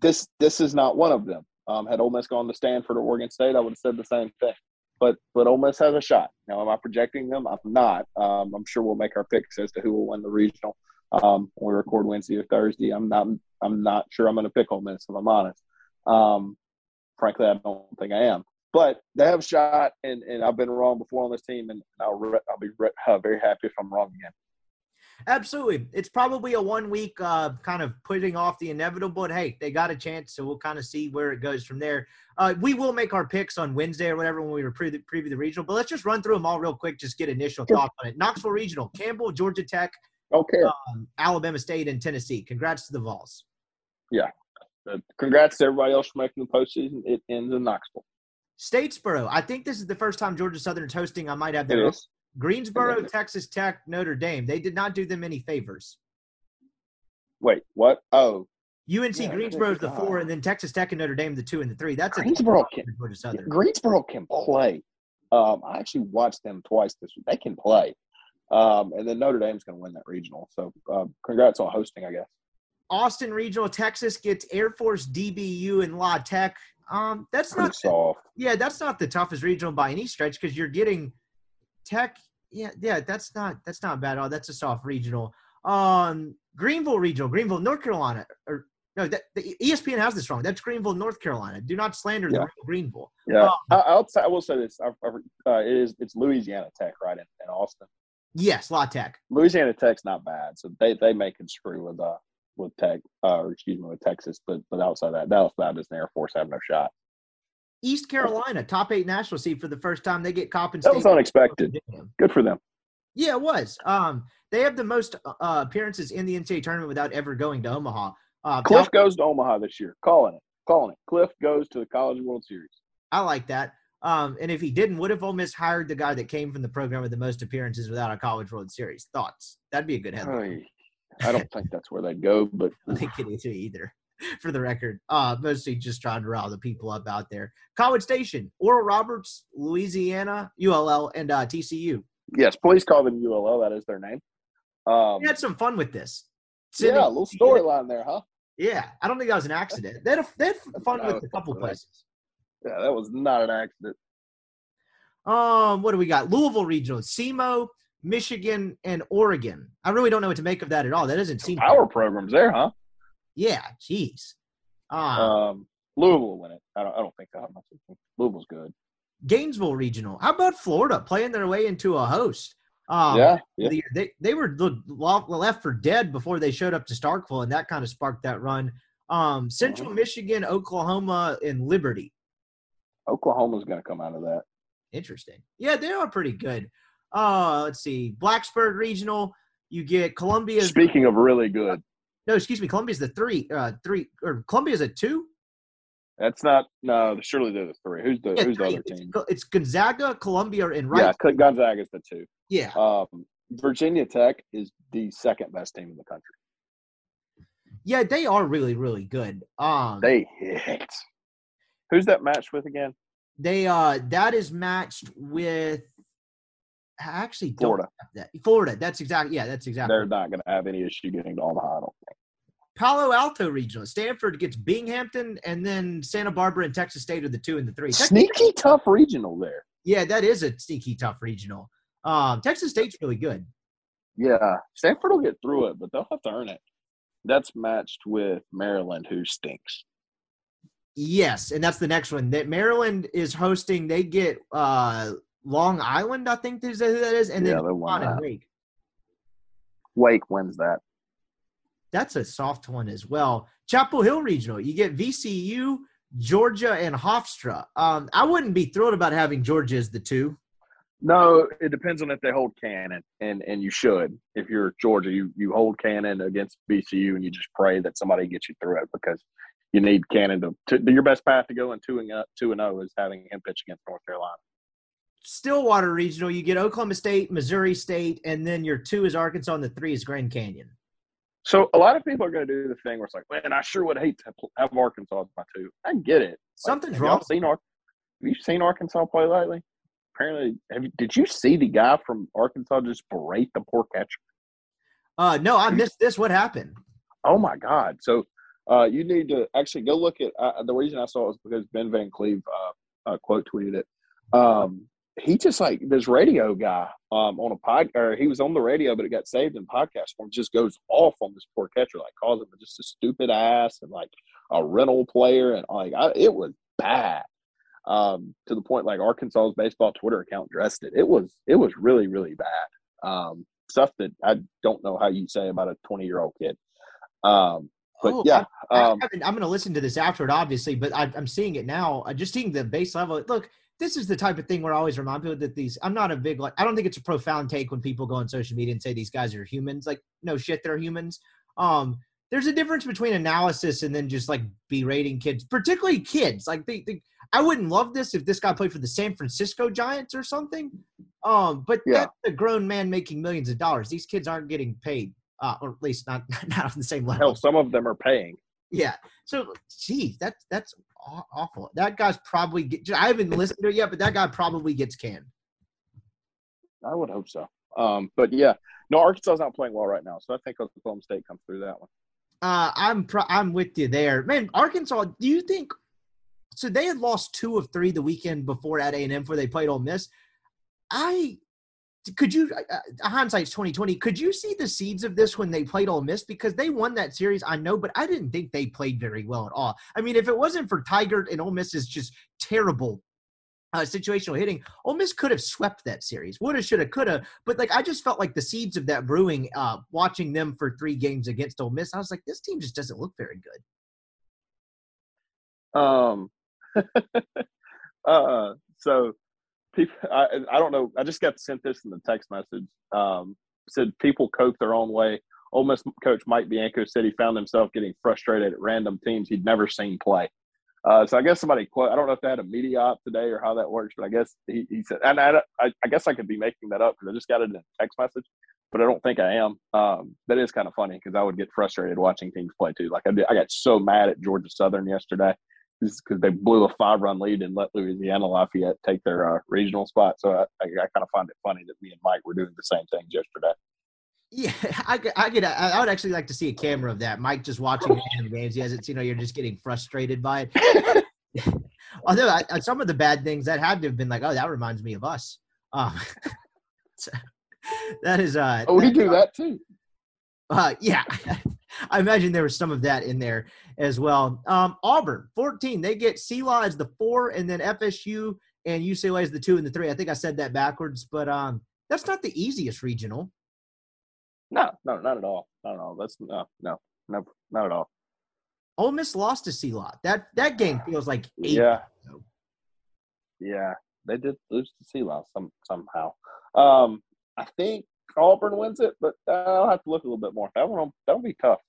this this is not one of them. Um, had Ole Miss gone to Stanford or Oregon State, I would have said the same thing. But but Ole Miss has a shot. Now, am I projecting them? I'm not. Um, I'm sure we'll make our picks as to who will win the regional um, when we record Wednesday or Thursday. I'm not. I'm not sure I'm going to pick Ole Miss if I'm honest. Um, frankly, I don't think I am. But they have a shot, and, and I've been wrong before on this team, and I'll re- I'll be re- uh, very happy if I'm wrong again. Absolutely, it's probably a one week uh, kind of putting off the inevitable. But hey, they got a chance, so we'll kind of see where it goes from there. Uh, we will make our picks on Wednesday or whatever when we preview, preview the regional. But let's just run through them all real quick. Just get initial thoughts on it. Knoxville Regional, Campbell, Georgia Tech, okay, um, Alabama State, and Tennessee. Congrats to the Vols. Yeah, uh, congrats to everybody else for making the postseason. It ends in Knoxville. Statesboro. I think this is the first time Georgia Southern's hosting. I might have that. Greensboro, Texas Tech, Notre Dame. They did not do them any favors. Wait, what? Oh, UNC yeah, Greensboro is the four, and then Texas Tech and Notre Dame the two and the three. That's Greensboro a can. Greensboro can play. Um, I actually watched them twice this week. They can play. Um, and then Notre Dame's going to win that regional. So uh, congrats on hosting, I guess. Austin Regional, Texas gets Air Force, DBU, and La Tech. Um, that's not soft. Yeah, that's not the toughest regional by any stretch because you're getting Tech. Yeah, yeah, that's not that's not bad at all. That's a soft regional. Um, Greenville regional, Greenville, North Carolina, or no, that, the ESPN has this wrong. That's Greenville, North Carolina. Do not slander yeah. the Greenville. Yeah, um, I, I'll, I will say this. I, uh, it is it's Louisiana Tech, right in, in Austin. Yes, La Tech. Louisiana Tech's not bad, so they they may can screw with uh with Tech, uh, or excuse me, with Texas. But but outside that, Dallas Baptist and Air Force have no shot. East Carolina, top eight national seed for the first time. They get Coppin That was unexpected. Good for them. Yeah, it was. Um, they have the most uh, appearances in the NCAA tournament without ever going to Omaha. Uh, Cliff Cal- goes to Omaha this year. Calling it. Calling it. Cliff goes to the College World Series. I like that. Um, and if he didn't, what if Ole Miss hired the guy that came from the program with the most appearances without a College World Series? Thoughts? That'd be a good headline. I don't think that's where they'd go, but [LAUGHS] I don't think it is either. For the record, uh, mostly just trying to rile the people up out there. College Station, Oral Roberts, Louisiana, ULL, and uh, TCU. yes, please call them ULL. That is their name. Um, We had some fun with this. yeah, a little storyline there, huh? Yeah, I don't think that was an accident. They had, a, they had fun No, with a couple places. Yeah, that was not an accident. Um, what do we got? Louisville Regional, SEMO, Michigan, and Oregon. I really don't know what to make of that at all. That doesn't seem Power programs there, huh? Yeah, jeez. Uh, Um, Louisville will win it. I don't. I don't think have much. Louisville's good. Gainesville Regional. How about Florida playing their way into a host? Um, yeah, yeah. the. They they were left for dead before they showed up to Starkville, and that kind of sparked that run. Um, Central Uh-huh. Michigan, Oklahoma, and Liberty. Oklahoma's going to come out of that. Interesting. Yeah, they are pretty good. Uh, let's see. Blacksburg Regional. You get Columbia. Speaking of really good, no, excuse me. Columbia's the three. Uh, three or Columbia's a two. that's not. No, surely they're the three. Who's the Yeah, Who's the other team? it's Gonzaga, Columbia, and Yeah, Rice. Gon- Gonzaga's the two. Yeah. Um, Virginia Tech is the second best team in the country. Yeah, they are really, really good. Um, They hit. Who's that matched with again? They uh that is matched with I actually Florida. that. Florida. That's exactly yeah, that's exactly. They're not going to have any issue getting to Omaha. I don't. Palo Alto Regional. Stanford gets Binghamton and then Santa Barbara and Texas State are the two and the three. Sneaky tough regional there. yeah, that is a sneaky tough regional. Um, Texas State's really good. Yeah, Stanford will get through it, but they'll have to earn it. That's matched with Maryland, who stinks. Yes, and that's the next one. That Maryland is hosting. They get uh Long Island, I think is who that is, and Yeah, then and. Wake. Wake wins that. That's a soft one as well. Chapel Hill Regional, you get VCU, Georgia, and Hofstra. Um, I wouldn't be thrilled about having Georgia as the two. No, it depends on if they hold Cannon, and and you should. If you're Georgia, you you hold Cannon against VCU, and you just pray that somebody gets you through it because you need Cannon to, to your best path to go in two and uh, two and zero is having him pitch against North Carolina. Stillwater Regional, you get Oklahoma State, Missouri State, and then your two is Arkansas, and the three is Grand Canyon. So a lot of people are going to do the thing where it's like, man, I sure would hate to have Arkansas as my two. I get it. Like, Something's wrong. Seen Ar- have you seen Arkansas play lately? Apparently, have you, did you see the guy from Arkansas just berate the poor catcher? Uh, no, I missed this. What happened? Oh my God! So uh, you need to actually go look at uh, the reason I saw it was because Ben Van Cleve uh, uh, quote tweeted it. Um, he just like this radio guy um, on a pod, or he was on the radio, but it got saved in podcast form. Just goes off on this poor catcher, like calls him just a stupid ass and like a rental player, and like I, it was bad um, to the point like Arkansas's baseball Twitter account dressed it. It was it was really really bad um, stuff that I don't know how you say about a twenty year old kid. Um, but Oh, yeah, I um, I'm going to listen to this after it, obviously, but I, I'm seeing it now. I just seeing the base level. Look, this is the type of thing where I always remind people that these. I'm not a big like. I don't think it's a profound take when people go on social media and say these guys are humans. Like, no shit, they're humans. Um, there's a difference between analysis and then just like berating kids, particularly kids. Like, they, they I wouldn't love this if this guy played for the San Francisco Giants or something. Um, but Yeah. that's a grown man making millions of dollars. These kids aren't getting paid, uh, or at least not [LAUGHS] not on the same level. hell, some of them are paying. Yeah. So, geez, that's that's awful. That guy's probably. Get, I haven't listened to it yet, but that guy probably gets canned. I would hope so. Um, but yeah, no, Arkansas's not playing well right now, so I think Oklahoma State comes through that one. Uh, I'm pro- I'm with you there, man. Arkansas. Do you think? So they had lost two of three the weekend before at A and M, before they played Ole Miss. I could you uh, uh, hindsight's twenty twenty. Could you see the seeds of this when they played Ole Miss because they won that series? I know, but I didn't think they played very well at all. I mean, if it wasn't for Tiger and Ole Miss is just terrible uh, situational hitting, Ole Miss could have swept that series. Woulda, shoulda, coulda. But like, I just felt like the seeds of that brewing. Uh, watching them for three games against Ole Miss, I was like, this team just doesn't look very good. Um, [LAUGHS] Uh, so people, I, I don't know. I just got sent this in the text message. Um, said people cope their own way. Ole Miss coach Mike Bianco said he found himself getting frustrated at random teams he'd never seen play. Uh, so I guess somebody quote. I don't know if they had a media op today or how that works, but I guess he, he said, and I, I, I guess I could be making that up because I just got it in a text message, but I don't think I am. Um, that is kind of funny because I would get frustrated watching teams play too. Like I did, I got so mad at Georgia Southern yesterday because they blew a five run lead and let Louisiana Lafayette take their uh, regional spot. So I, I, I kind of find it funny that me and Mike were doing the same things yesterday. Yeah, [LAUGHS] I could, I could, I would actually like to see a camera of that. Mike just watching random games. He hasn't, you know, you're just getting frustrated by it. [LAUGHS] Although I, some of the bad things that had to have been like, oh, that reminds me of us. Um, [LAUGHS] that is, uh, oh, we do that too. Uh, yeah, [LAUGHS] I imagine there was some of that in there as well. Um, Auburn, 14. They get SELA as the four, and then FSU and UCLA as the two and the three. I think I said that backwards, but um, that's not the easiest regional. No, no, not at all. Not at all. That's no, no, no, not at all. Ole Miss lost to SELA. That that game [SIGHS] feels like eight. Yeah. Yeah, they did lose to SELA some somehow. Um, I think Auburn wins it, but I'll have to look a little bit more. That one that'll be tough.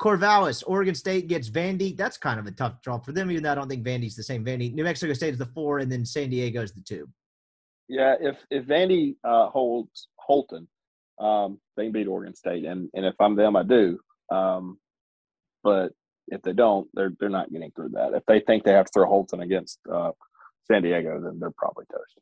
Corvallis, Oregon State gets Vandy. That's kind of a tough draw for them, even though I don't think Vandy's the same. Vandy, New Mexico State is the four, and then San Diego is the two. Yeah, if if Vandy uh, holds Holton, um, they can beat Oregon State, and and if I'm them, I do. Um, but if they don't, they're they're not getting through that. If they think they have to throw Holton against uh, San Diego, then they're probably toast.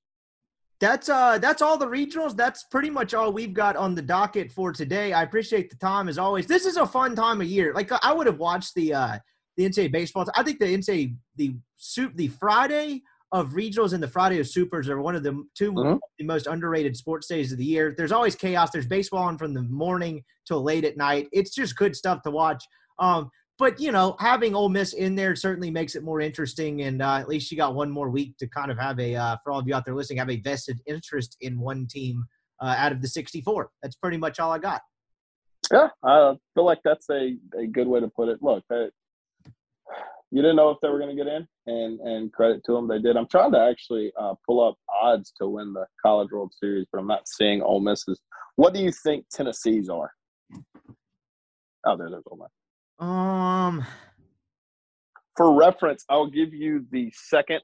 That's uh that's all the regionals. That's pretty much all we've got on the docket for today. I appreciate the time as always. This is a fun time of year. Like I would have watched the uh the NCAA baseball. I think the NCAA the soup the Friday of regionals and the Friday of supers are one of the 2 mm-hmm. the most underrated sports days of the year. There's always chaos. There's baseball on from the morning till late at night. It's just good stuff to watch. Um, but you know, having Ole Miss in there certainly makes it more interesting, and uh, at least you got one more week to kind of have a uh, for all of you out there listening, have a vested interest in one team uh, out of the 64. That's pretty much all I got. Yeah, I feel like that's a, a good way to put it. Look, you didn't know if they were going to get in, and and credit to them, they did. I'm trying to actually uh, pull up odds to win the College World Series, but I'm not seeing Ole Misses. What do you think Tennessee's are? Oh, there, there's Ole Miss. Um, for reference, I'll give you the second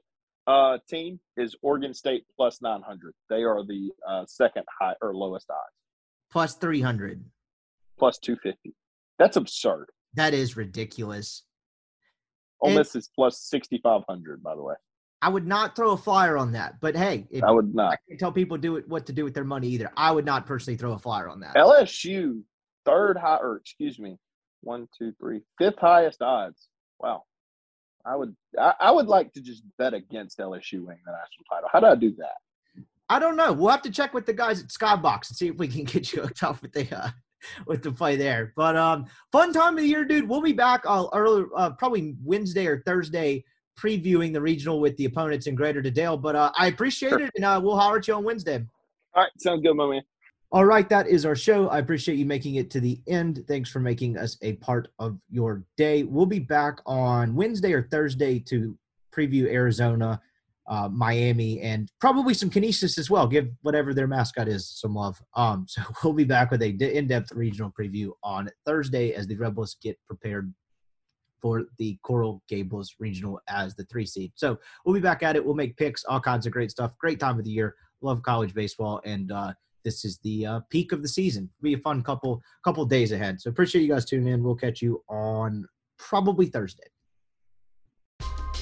uh, team is Oregon State plus 900. They are the uh, second high or lowest odds. Plus 300. Plus 250. That's absurd. That is ridiculous. Ole Miss is plus sixty five hundred. By the way, I would not throw a flyer on that. But hey, I would not. I can't tell people do it what to do with their money either. I would not personally throw a flyer on that. LSU third high, or excuse me, one, two, three, fifth highest odds. Wow. I would I, I would like to just bet against LSU winning the national title. How do I do that? I don't know. We'll have to check with the guys at Skybox and see if we can get you hooked up with the uh, with the play there. But um, fun time of the year, dude. We'll be back uh, early, uh, probably Wednesday or Thursday, previewing the regional with the opponents in Greater Dale. But uh, I appreciate sure. it, and uh, we'll holler at you on Wednesday. All right, sounds good, my man. All right, that is our show. I appreciate you making it to the end. Thanks for making us a part of your day. We'll be back on Wednesday or Thursday to preview Arizona uh, Miami, and probably some Canisius as well. Give whatever their mascot is some love. Um, [LAUGHS] so we'll be back with a in-depth regional preview on Thursday as the Rebels get prepared for the Coral Gables regional as the three seed. So we'll be back at it. We'll make picks, all kinds of great stuff. Great time of the year. Love college baseball, and uh, this is the uh, peak of the season. It'll be a fun couple couple days ahead. So appreciate you guys tuning in. We'll catch you on probably Thursday.